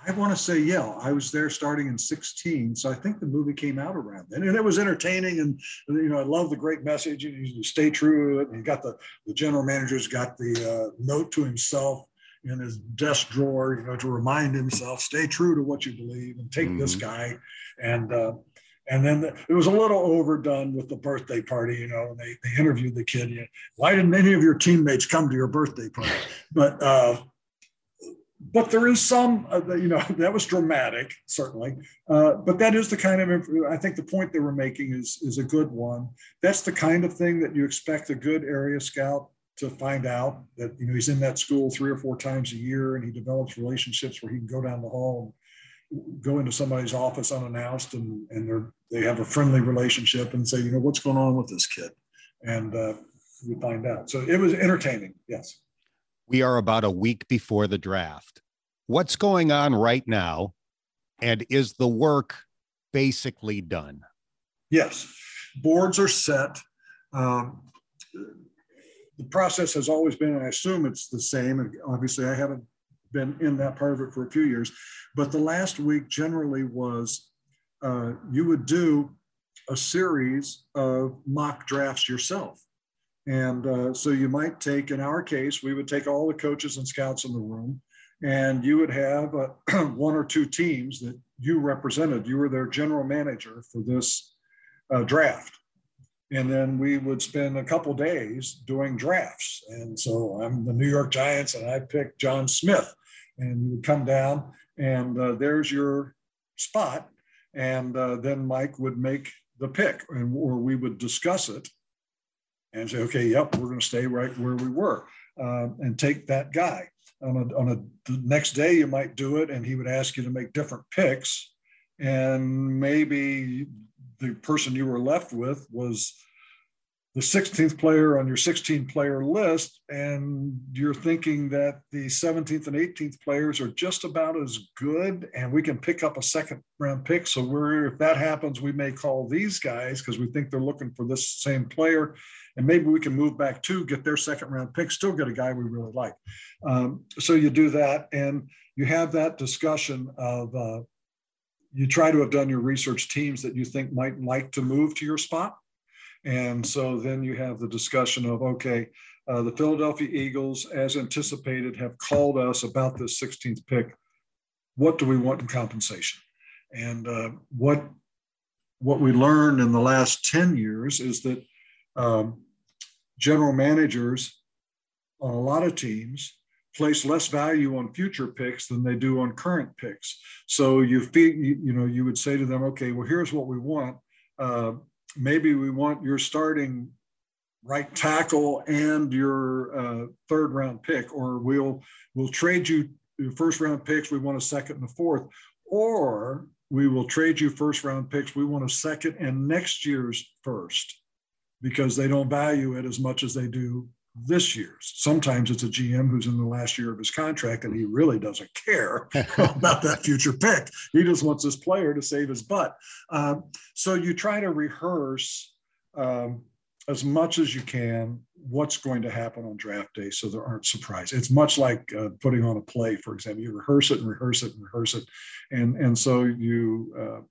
I want to say, yeah, I was there starting in 16. So I think the movie came out around then. And it was entertaining. And, you know, I love the great message. You, you stay true to it. And you got the, the general manager's got the uh, note to himself in his desk drawer, you know, to remind himself, stay true to what you believe and take mm-hmm. this guy. And, uh, and then the, it was a little overdone with the birthday party, you know, they, they interviewed the kid. You know, Why didn't any of your teammates come to your birthday party? But, uh, but there is some, uh, you know, that was dramatic, certainly. Uh, but that is the kind of, I think the point they were making is, is a good one. That's the kind of thing that you expect a good area scout to find out that, you know, he's in that school three or four times a year and he develops relationships where he can go down the hall and go into somebody's office unannounced and, and they're, they have a friendly relationship and say, you know, what's going on with this kid? And uh, you find out. So it was entertaining. Yes. We are about a week before the draft. What's going on right now? And is the work basically done? Yes, boards are set. Um, the process has always been, and I assume it's the same. And obviously, I haven't been in that part of it for a few years, but the last week generally was uh, you would do a series of mock drafts yourself. And uh, so you might take, in our case, we would take all the coaches and scouts in the room, and you would have uh, one or two teams that you represented. You were their general manager for this uh, draft. And then we would spend a couple days doing drafts. And so I'm the New York Giants, and I picked John Smith. And you would come down, and uh, there's your spot. And uh, then Mike would make the pick, and, or we would discuss it and say, okay, yep, we're going to stay right where we were uh, and take that guy. On a, on a next day, you might do it, and he would ask you to make different picks, and maybe the person you were left with was the 16th player on your 16 player list, and you're thinking that the 17th and 18th players are just about as good, and we can pick up a second round pick. So we're if that happens, we may call these guys because we think they're looking for this same player, and maybe we can move back to get their second round pick, still get a guy we really like. Um, so you do that, and you have that discussion of. Uh, you try to have done your research teams that you think might like to move to your spot and so then you have the discussion of okay, uh, the Philadelphia Eagles, as anticipated, have called us about this 16th pick. What do we want in compensation? And uh, what what we learned in the last 10 years is that um, general managers on a lot of teams place less value on future picks than they do on current picks. So you you, you know, you would say to them, okay, well, here's what we want. Uh, maybe we want your starting right tackle and your uh, third round pick, or we'll we'll trade you first round picks. We want a second and a fourth, or we will trade you first round picks. We want a second and next year's first because they don't value it as much as they do this year's. Sometimes it's a GM who's in the last year of his contract and he really doesn't care about that future pick. He just wants this player to save his butt. Um, so you try to rehearse um, as much as you can what's going to happen on draft day so there aren't surprises. It's much like uh, putting on a play, for example. You rehearse it and rehearse it and rehearse it. And, and so you uh,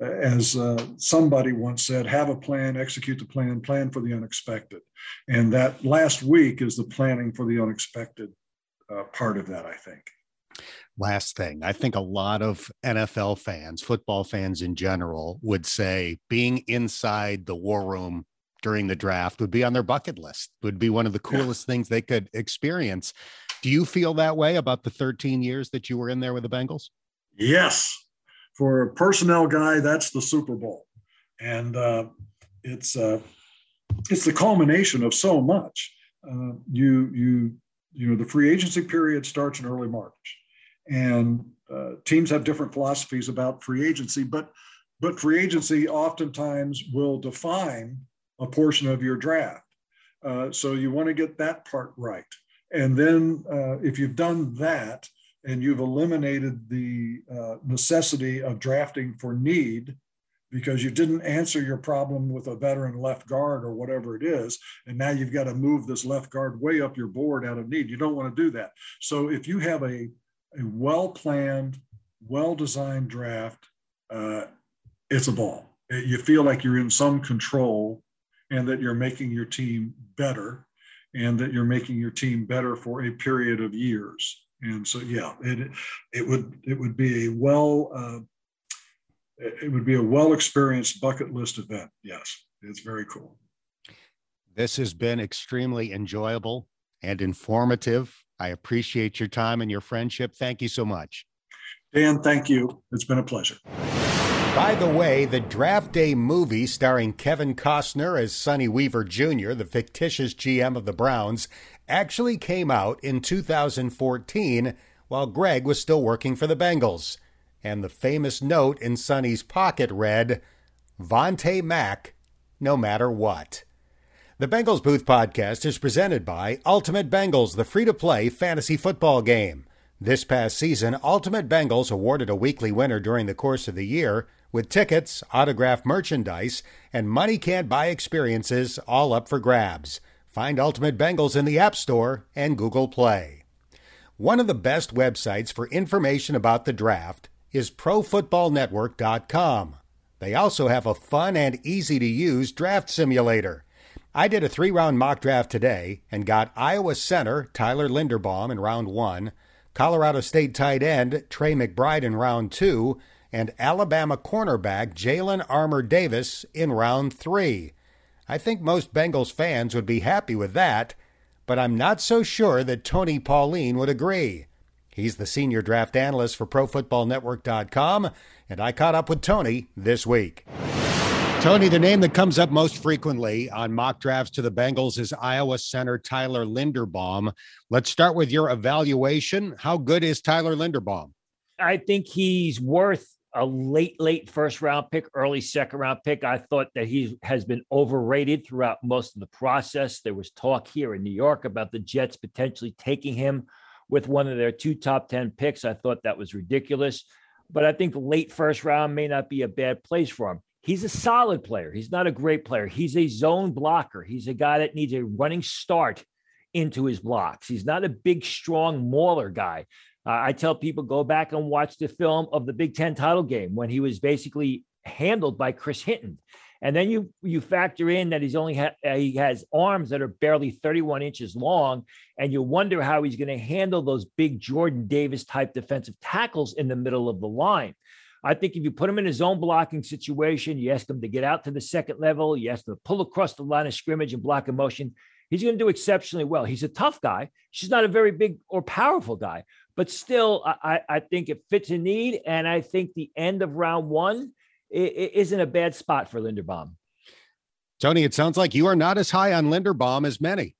as uh, somebody once said, have a plan, execute the plan, plan for the unexpected. And that last week is the planning for the unexpected uh, part of that, I think. Last thing, I think a lot of NFL fans, football fans in general, would say being inside the war room during the draft would be on their bucket list, would be one of the coolest yeah. things they could experience. Do you feel that way about the 13 years that you were in there with the Bengals? Yes, for a personnel guy, that's the Super Bowl, and uh, it's uh, it's the culmination of so much. Uh, you you you know the free agency period starts in early March, And uh, teams have different philosophies about free agency, but but free agency oftentimes will define a portion of your draft. Uh, so you want to get that part right. And then uh, if you've done that and you've eliminated the uh, necessity of drafting for need because you didn't answer your problem with a veteran left guard or whatever it is, and now you've got to move this left guard way up your board out of need. You don't want to do that. So if you have a, a well planned, well designed draft, uh, it's a ball. You feel like you're in some control and that you're making your team better and that you're making your team better for a period of years. And so, yeah, it, it would, it would be a well, uh, it would be a well experienced bucket list event. Yes, it's very cool. This has been extremely enjoyable and informative. I appreciate your time and your friendship. Thank you so much. Dan, thank you. It's been a pleasure. By the way, the Draft Day movie starring Kevin Costner as Sonny Weaver Jr., the fictitious GM of the Browns, actually came out in 2014 while Greg was still working for the Bengals. And the famous note in Sonny's pocket read, Vontae Mack, no matter what. The Bengals Booth podcast is presented by Ultimate Bengals, the free to play fantasy football game. This past season, Ultimate Bengals awarded a weekly winner during the course of the year with tickets, autographed merchandise, and money can't buy experiences all up for grabs. Find Ultimate Bengals in the App Store and Google Play. One of the best websites for information about the draft is ProFootballNetwork.com. They also have a fun and easy to use draft simulator. I did a three round mock draft today and got Iowa center Tyler Linderbaum in round one, Colorado State tight end Trey McBride in round two, and Alabama cornerback Jalen Armour Davis in round three. I think most Bengals fans would be happy with that, but I'm not so sure that Tony Pauline would agree. He's the senior draft analyst for ProFootballNetwork.com, and I caught up with Tony this week. Tony, the name that comes up most frequently on mock drafts to the Bengals is Iowa center Tyler Linderbaum. Let's start with your evaluation. How good is Tyler Linderbaum? I think he's worth a late, late first round pick, early second round pick. I thought that he has been overrated throughout most of the process. There was talk here in New York about the Jets potentially taking him with one of their two top 10 picks. I thought that was ridiculous. But I think late first round may not be a bad place for him. He's a solid player. He's not a great player. He's a zone blocker. He's a guy that needs a running start into his blocks. He's not a big, strong mauler guy. Uh, I tell people go back and watch the film of the Big Ten title game when he was basically handled by Chris Hinton. And then you you factor in that he's only ha- uh, he has arms that are barely 31 inches long, and you wonder how he's going to handle those big Jordan Davis type defensive tackles in the middle of the line. I think if you put him in a zone blocking situation, you ask him to get out to the second level, you ask him to pull across the line of scrimmage and block a motion, he's going to do exceptionally well. He's a tough guy. He's not a very big or powerful guy, but still, I, I think it fits a need. And I think the end of round one is isn't a bad spot for Linderbaum. Tony, it sounds like you are not as high on Linderbaum as many.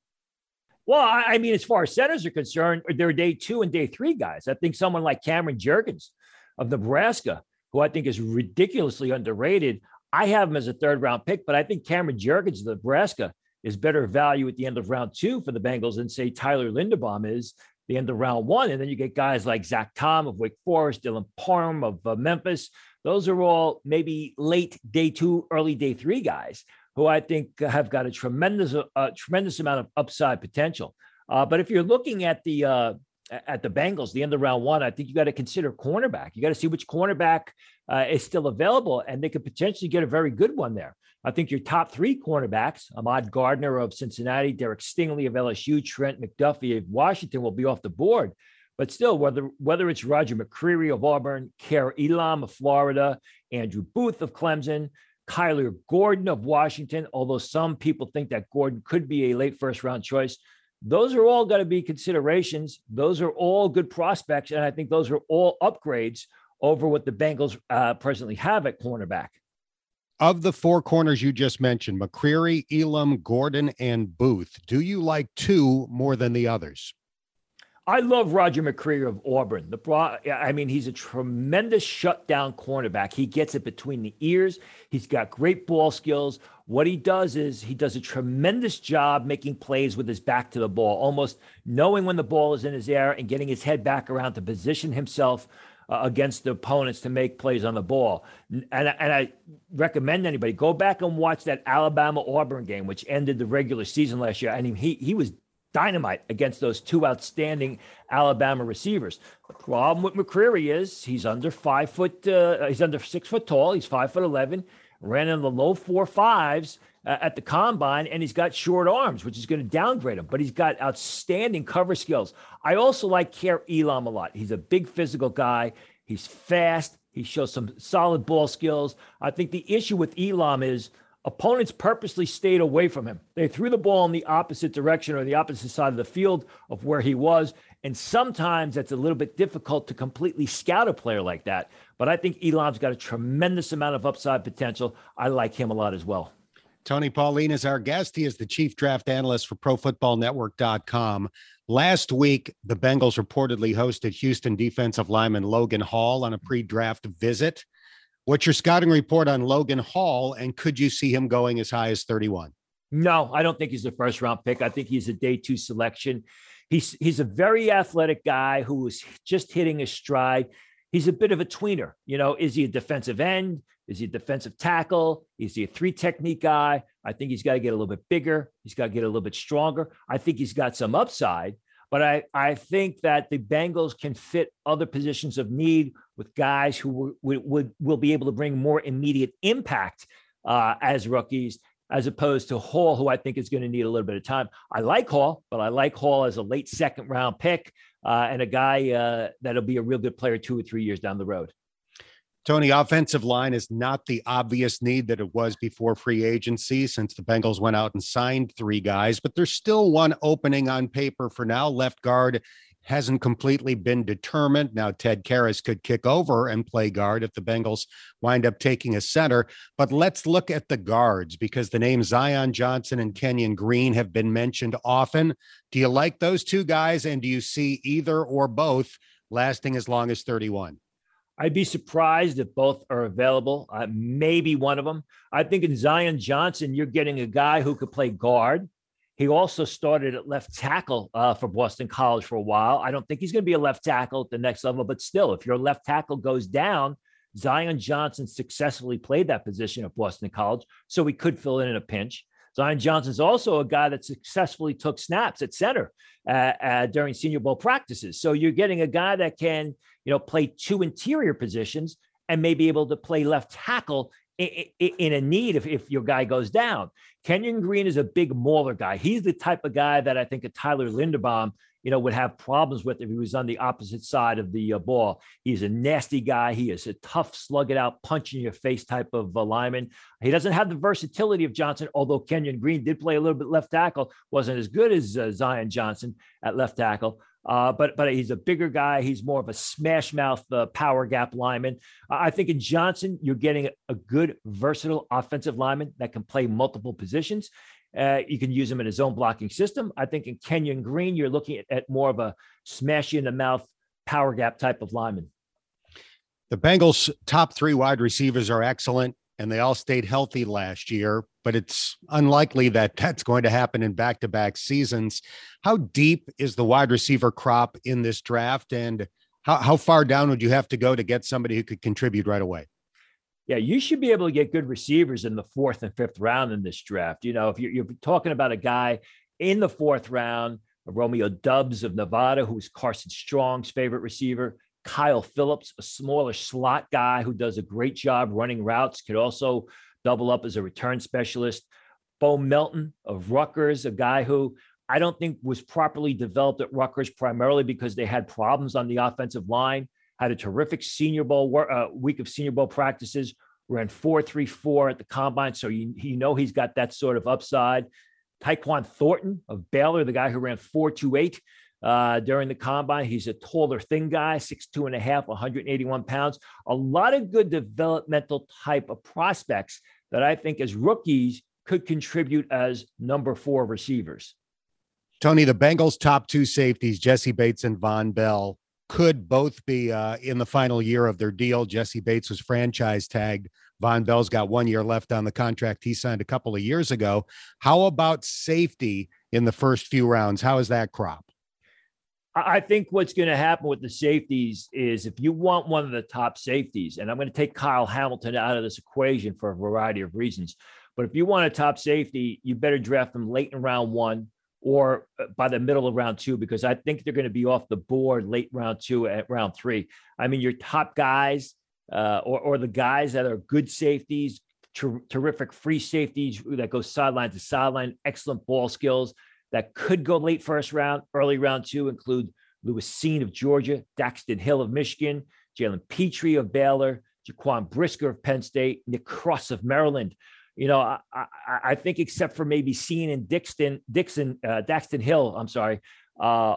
Well, I mean, as far as centers are concerned, they're day two and day three guys. I think someone like Cameron Jurgens of Nebraska, who I think is ridiculously underrated, I have him as a third round pick, but I think Cameron Jurgens of Nebraska is better value at the end of round two for the Bengals than, say, Tyler Linderbaum is the end of round one. And then you get guys like Zach Tom of Wake Forest, Dylan Parham of uh, Memphis. Those are all maybe late day two, early day three guys who I think have got a tremendous, uh, tremendous amount of upside potential. Uh, but if you're looking at the uh, at the Bengals, the end of round one, I think you got to consider cornerback. You got to see which cornerback uh, is still available, and they could potentially get a very good one there. I think your top three cornerbacks, Ahmad Gardner of Cincinnati, Derek Stingley of LSU, Trent McDuffie of Washington will be off the board. But still, whether whether it's Roger McCreary of Auburn, Kaiir Elam of Florida, Andrew Booth of Clemson, Kyler Gordon of Washington, although some people think that Gordon could be a late first round choice, those are all going to be considerations. Those are all good prospects. And I think those are all upgrades over what the Bengals uh, presently have at cornerback of the four corners you just mentioned, McCreary, Elam, Gordon, and Booth, do you like two more than the others? I love Roger McCreary of Auburn. The I mean, he's a tremendous shutdown cornerback. He gets it between the ears. He's got great ball skills. What he does is he does a tremendous job making plays with his back to the ball, almost knowing when the ball is in his air and getting his head back around to position himself uh, against the opponents to make plays on the ball. And, and I recommend anybody go back and watch that Alabama Auburn game, which ended the regular season last year. I mean, he he was dynamite against those two outstanding Alabama receivers. The problem with McCreary is he's under five foot, uh, he's under six foot tall. He's five foot 11, ran in the low four fives uh, at the combine, and he's got short arms, which is going to downgrade him, but he's got outstanding cover skills. I also like Kaiir Elam a lot. He's a big physical guy. He's fast. He shows some solid ball skills. I think the issue with Elam is Opponents purposely stayed away from him. They threw the ball in the opposite direction or the opposite side of the field of where he was. And sometimes that's a little bit difficult to completely scout a player like that. But I think Elam's got a tremendous amount of upside potential. I like him a lot as well. Tony Pauline is our guest. He is the chief draft analyst for ProFootballNetwork.com. Last week, the Bengals reportedly hosted Houston defensive lineman Logan Hall on a pre draft visit. What's your scouting report on Logan Hall, and could you see him going as high as 31? No, I don't think he's a first round pick. I think he's a day two selection. He's he's a very athletic guy who is just hitting his stride. He's a bit of a tweener. You know, is he a defensive end? Is he a defensive tackle? Is he a three technique guy? I think he's got to get a little bit bigger. He's got to get a little bit stronger. I think he's got some upside, but I, I think that the Bengals can fit other positions of need with guys who would, would, will be able to bring more immediate impact uh, as rookies, as opposed to Hall, who I think is going to need a little bit of time. I like Hall, but I like Hall as a late second round pick uh, and a guy uh, that'll be a real good player two or three years down the road. Tony, offensive line is not the obvious need that it was before free agency since the Bengals went out and signed three guys, but there's still one opening on paper for now. Left guard hasn't completely been determined. Now, Ted Karras could kick over and play guard if the Bengals wind up taking a center. But let's look at the guards because the names Zion Johnson and Kenyon Green have been mentioned often. Do you like those two guys? And do you see either or both lasting as long as 31? I'd be surprised if both are available. Uh, maybe one of them. I think in Zion Johnson, you're getting a guy who could play guard. He also started at left tackle uh, for Boston College for a while. I don't think he's going to be a left tackle at the next level, but still, if your left tackle goes down, Zion Johnson successfully played that position at Boston College, so he could fill in in a pinch. Zion Johnson's also a guy that successfully took snaps at center uh, uh, during Senior Bowl practices. So you're getting a guy that can, you know, play two interior positions and may be able to play left tackle in, in a need if, if your guy goes down. Kenyon Green is a big mauler guy. He's the type of guy that I think a Tyler Linderbaum you know, would have problems with if he was on the opposite side of the uh, ball. He's a nasty guy. He is a tough, slug it out, punch in your face type of uh, lineman. He doesn't have the versatility of Johnson, although Kenyon Green did play a little bit left tackle, wasn't as good as uh, Zion Johnson at left tackle. Uh, but but he's a bigger guy. He's more of a smash mouth uh, power gap lineman. I think in Johnson, you're getting a good, versatile offensive lineman that can play multiple positions. Uh, you can use him in a zone blocking system. I think in Kenyon Green, you're looking at, at more of a smash you in the mouth power gap type of lineman. The Bengals' top three wide receivers are excellent, and they all stayed healthy last year, but it's unlikely that that's going to happen in back to back seasons. How deep is the wide receiver crop in this draft? And how, how far down would you have to go to get somebody who could contribute right away? Yeah, you should be able to get good receivers in the fourth and fifth round in this draft. You know, if you're, you're talking about a guy in the fourth round, Romeo Doubs of Nevada, who's Carson Strong's favorite receiver, Kyle Phillips, a smaller slot guy who does a great job running routes, could also double up as a return specialist. Bo Melton of Rutgers, a guy who I don't think was properly developed at Rutgers primarily because they had problems on the offensive line had a terrific Senior Bowl uh, week of Senior Bowl practices. Ran four three four at the combine, so you, you know he's got that sort of upside. Tyquan Thornton of Baylor, the guy who ran four two eight uh, during the combine. He's a taller, thin guy, six two and a half, 181 pounds. A lot of good developmental type of prospects that I think as rookies could contribute as number four receivers. Tony, the Bengals' top two safeties, Jessie Bates and Vonn Bell, could both be uh, in the final year of their deal. Jessie Bates was franchise tagged. Vonn Bell's got one year left on the contract he signed a couple of years ago. How about safety in the first few rounds? How is that crop? I think what's going to happen with the safeties is if you want one of the top safeties, and I'm going to take Kyle Hamilton out of this equation for a variety of reasons, but if you want a top safety, you better draft them late in round one or uh, by the middle of round two, because I think they're going to be off the board late round two at round three. I mean, your top guys uh, or, or the guys that are good safeties, ter- terrific free safeties that go sideline to sideline, excellent ball skills that could go late first round, early round two include Lewis Cine of Georgia, Daxton Hill of Michigan, Jalen Pitre of Baylor, Jaquan Brisker of Penn State, Nick Cross of Maryland. You know, I, I, I think except for maybe Cine and Dixon, Dixon, uh, Daxton Hill, I'm sorry, uh,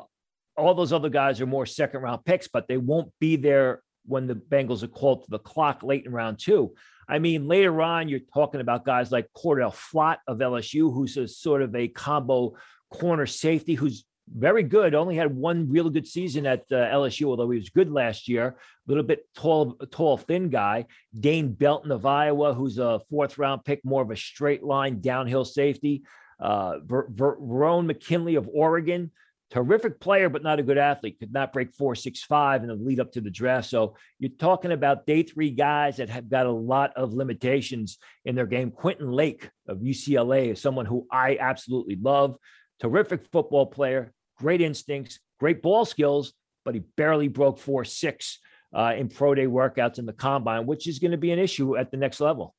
all those other guys are more second round picks, but they won't be there when the Bengals are called to the clock late in round two. I mean, later on, you're talking about guys like Cordale Flott of LSU, who's a sort of a combo corner safety who's very good. Only had one really good season at uh, LSU, although he was good last year. A little bit tall, tall, thin guy. Dane Belton of Iowa, who's a fourth round pick, more of a straight line downhill safety. Uh, Ver- Ver- Verone McKinley of Oregon, terrific player, but not a good athlete. Could not break four six five in the lead up to the draft. So you're talking about day three guys that have got a lot of limitations in their game. Quentin Lake of UCLA is someone who I absolutely love terrific football player, great instincts, great ball skills, but he barely broke four six uh, in pro day workouts in the combine, which is going to be an issue at the next level.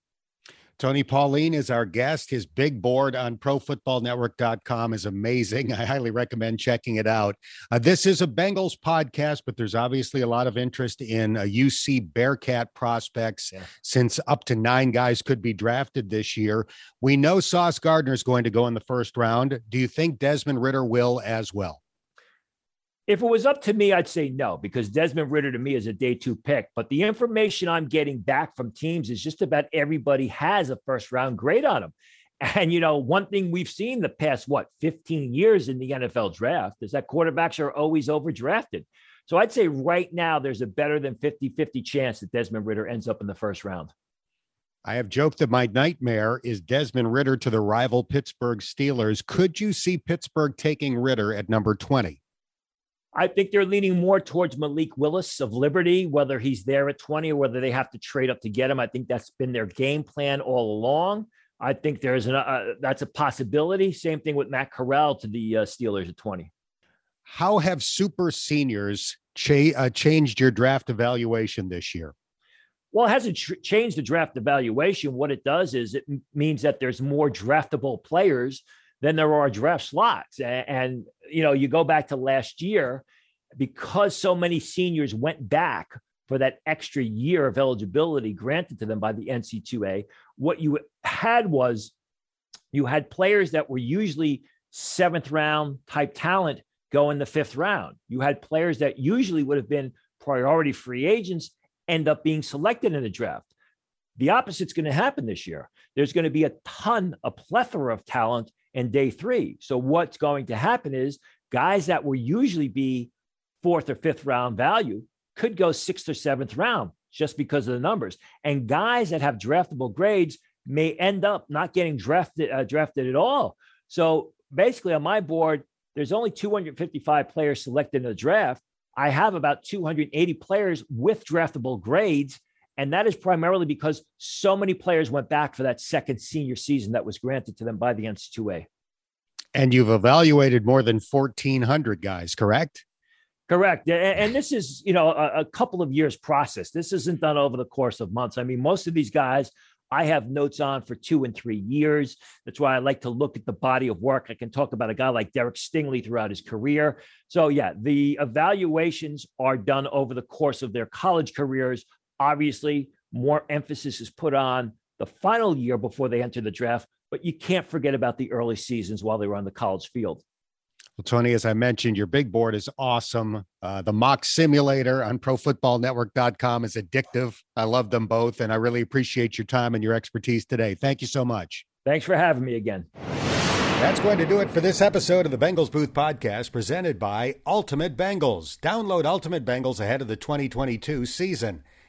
Tony Pauline is our guest. His big board on profootballnetwork.com is amazing. I highly recommend checking it out. Uh, this is a Bengals podcast, but there's obviously a lot of interest in uh, UC Bearcat prospects yeah. since up to nine guys could be drafted this year. We know Sauce Gardner is going to go in the first round. Do you think Desmond Ridder will as well? If it was up to me, I'd say no, because Desmond Ridder to me is a day two pick. But the information I'm getting back from teams is just about everybody has a first round grade on them. And, you know, one thing we've seen the past, what, 15 years in the NFL draft is that quarterbacks are always overdrafted. So I'd say right now there's a better than 50 50 chance that Desmond Ridder ends up in the first round. I have joked that my nightmare is Desmond Ridder to the rival Pittsburgh Steelers. Could you see Pittsburgh taking Ridder at number 20? I think they're leaning more towards Malik Willis of Liberty, whether he's there at 20 or whether they have to trade up to get him. I think that's been their game plan all along. I think there's an uh, that's a possibility. Same thing with Matt Corral to the uh, Steelers at 20. How have super seniors cha- uh, changed your draft evaluation this year? Well, it hasn't tr- changed the draft evaluation. What it does is it m- means that there's more draftable players than there are draft slots. And, and, you know, you go back to last year, because so many seniors went back for that extra year of eligibility granted to them by the NC2A, what you had was you had players that were usually seventh round type talent go in the fifth round. You had players that usually would have been priority free agents end up being selected in the draft. The opposite's going to happen this year. There's going to be a ton, a plethora of talent in day three. So what's going to happen is guys that will usually be fourth or fifth round value could go sixth or seventh round just because of the numbers. And guys that have draftable grades may end up not getting drafted uh, drafted at all. So basically, on my board, there's only 255 players selected in the draft. I have about 280 players with draftable grades. And that is primarily because so many players went back for that second senior season that was granted to them by the NC2A. And you've evaluated more than 1,400 guys, correct? Correct. And this is, you know, a, a, couple of years process. This isn't done over the course of months. I mean, most of these guys I have notes on for two and three years. That's why I like to look at the body of work. I can talk about a guy like Derek Stingley throughout his career. So, yeah, the evaluations are done over the course of their college careers. Obviously, more emphasis is put on the final year before they enter the draft, but you can't forget about the early seasons while they were on the college field. Well, Tony, as I mentioned, your big board is awesome. Uh, the mock simulator on profootballnetwork.com is addictive. I love them both, and I really appreciate your time and your expertise today. Thank you so much. Thanks for having me again. That's going to do it for this episode of the Bengals Booth Podcast presented by Ultimate Bengals. Download Ultimate Bengals ahead of the 2022 season.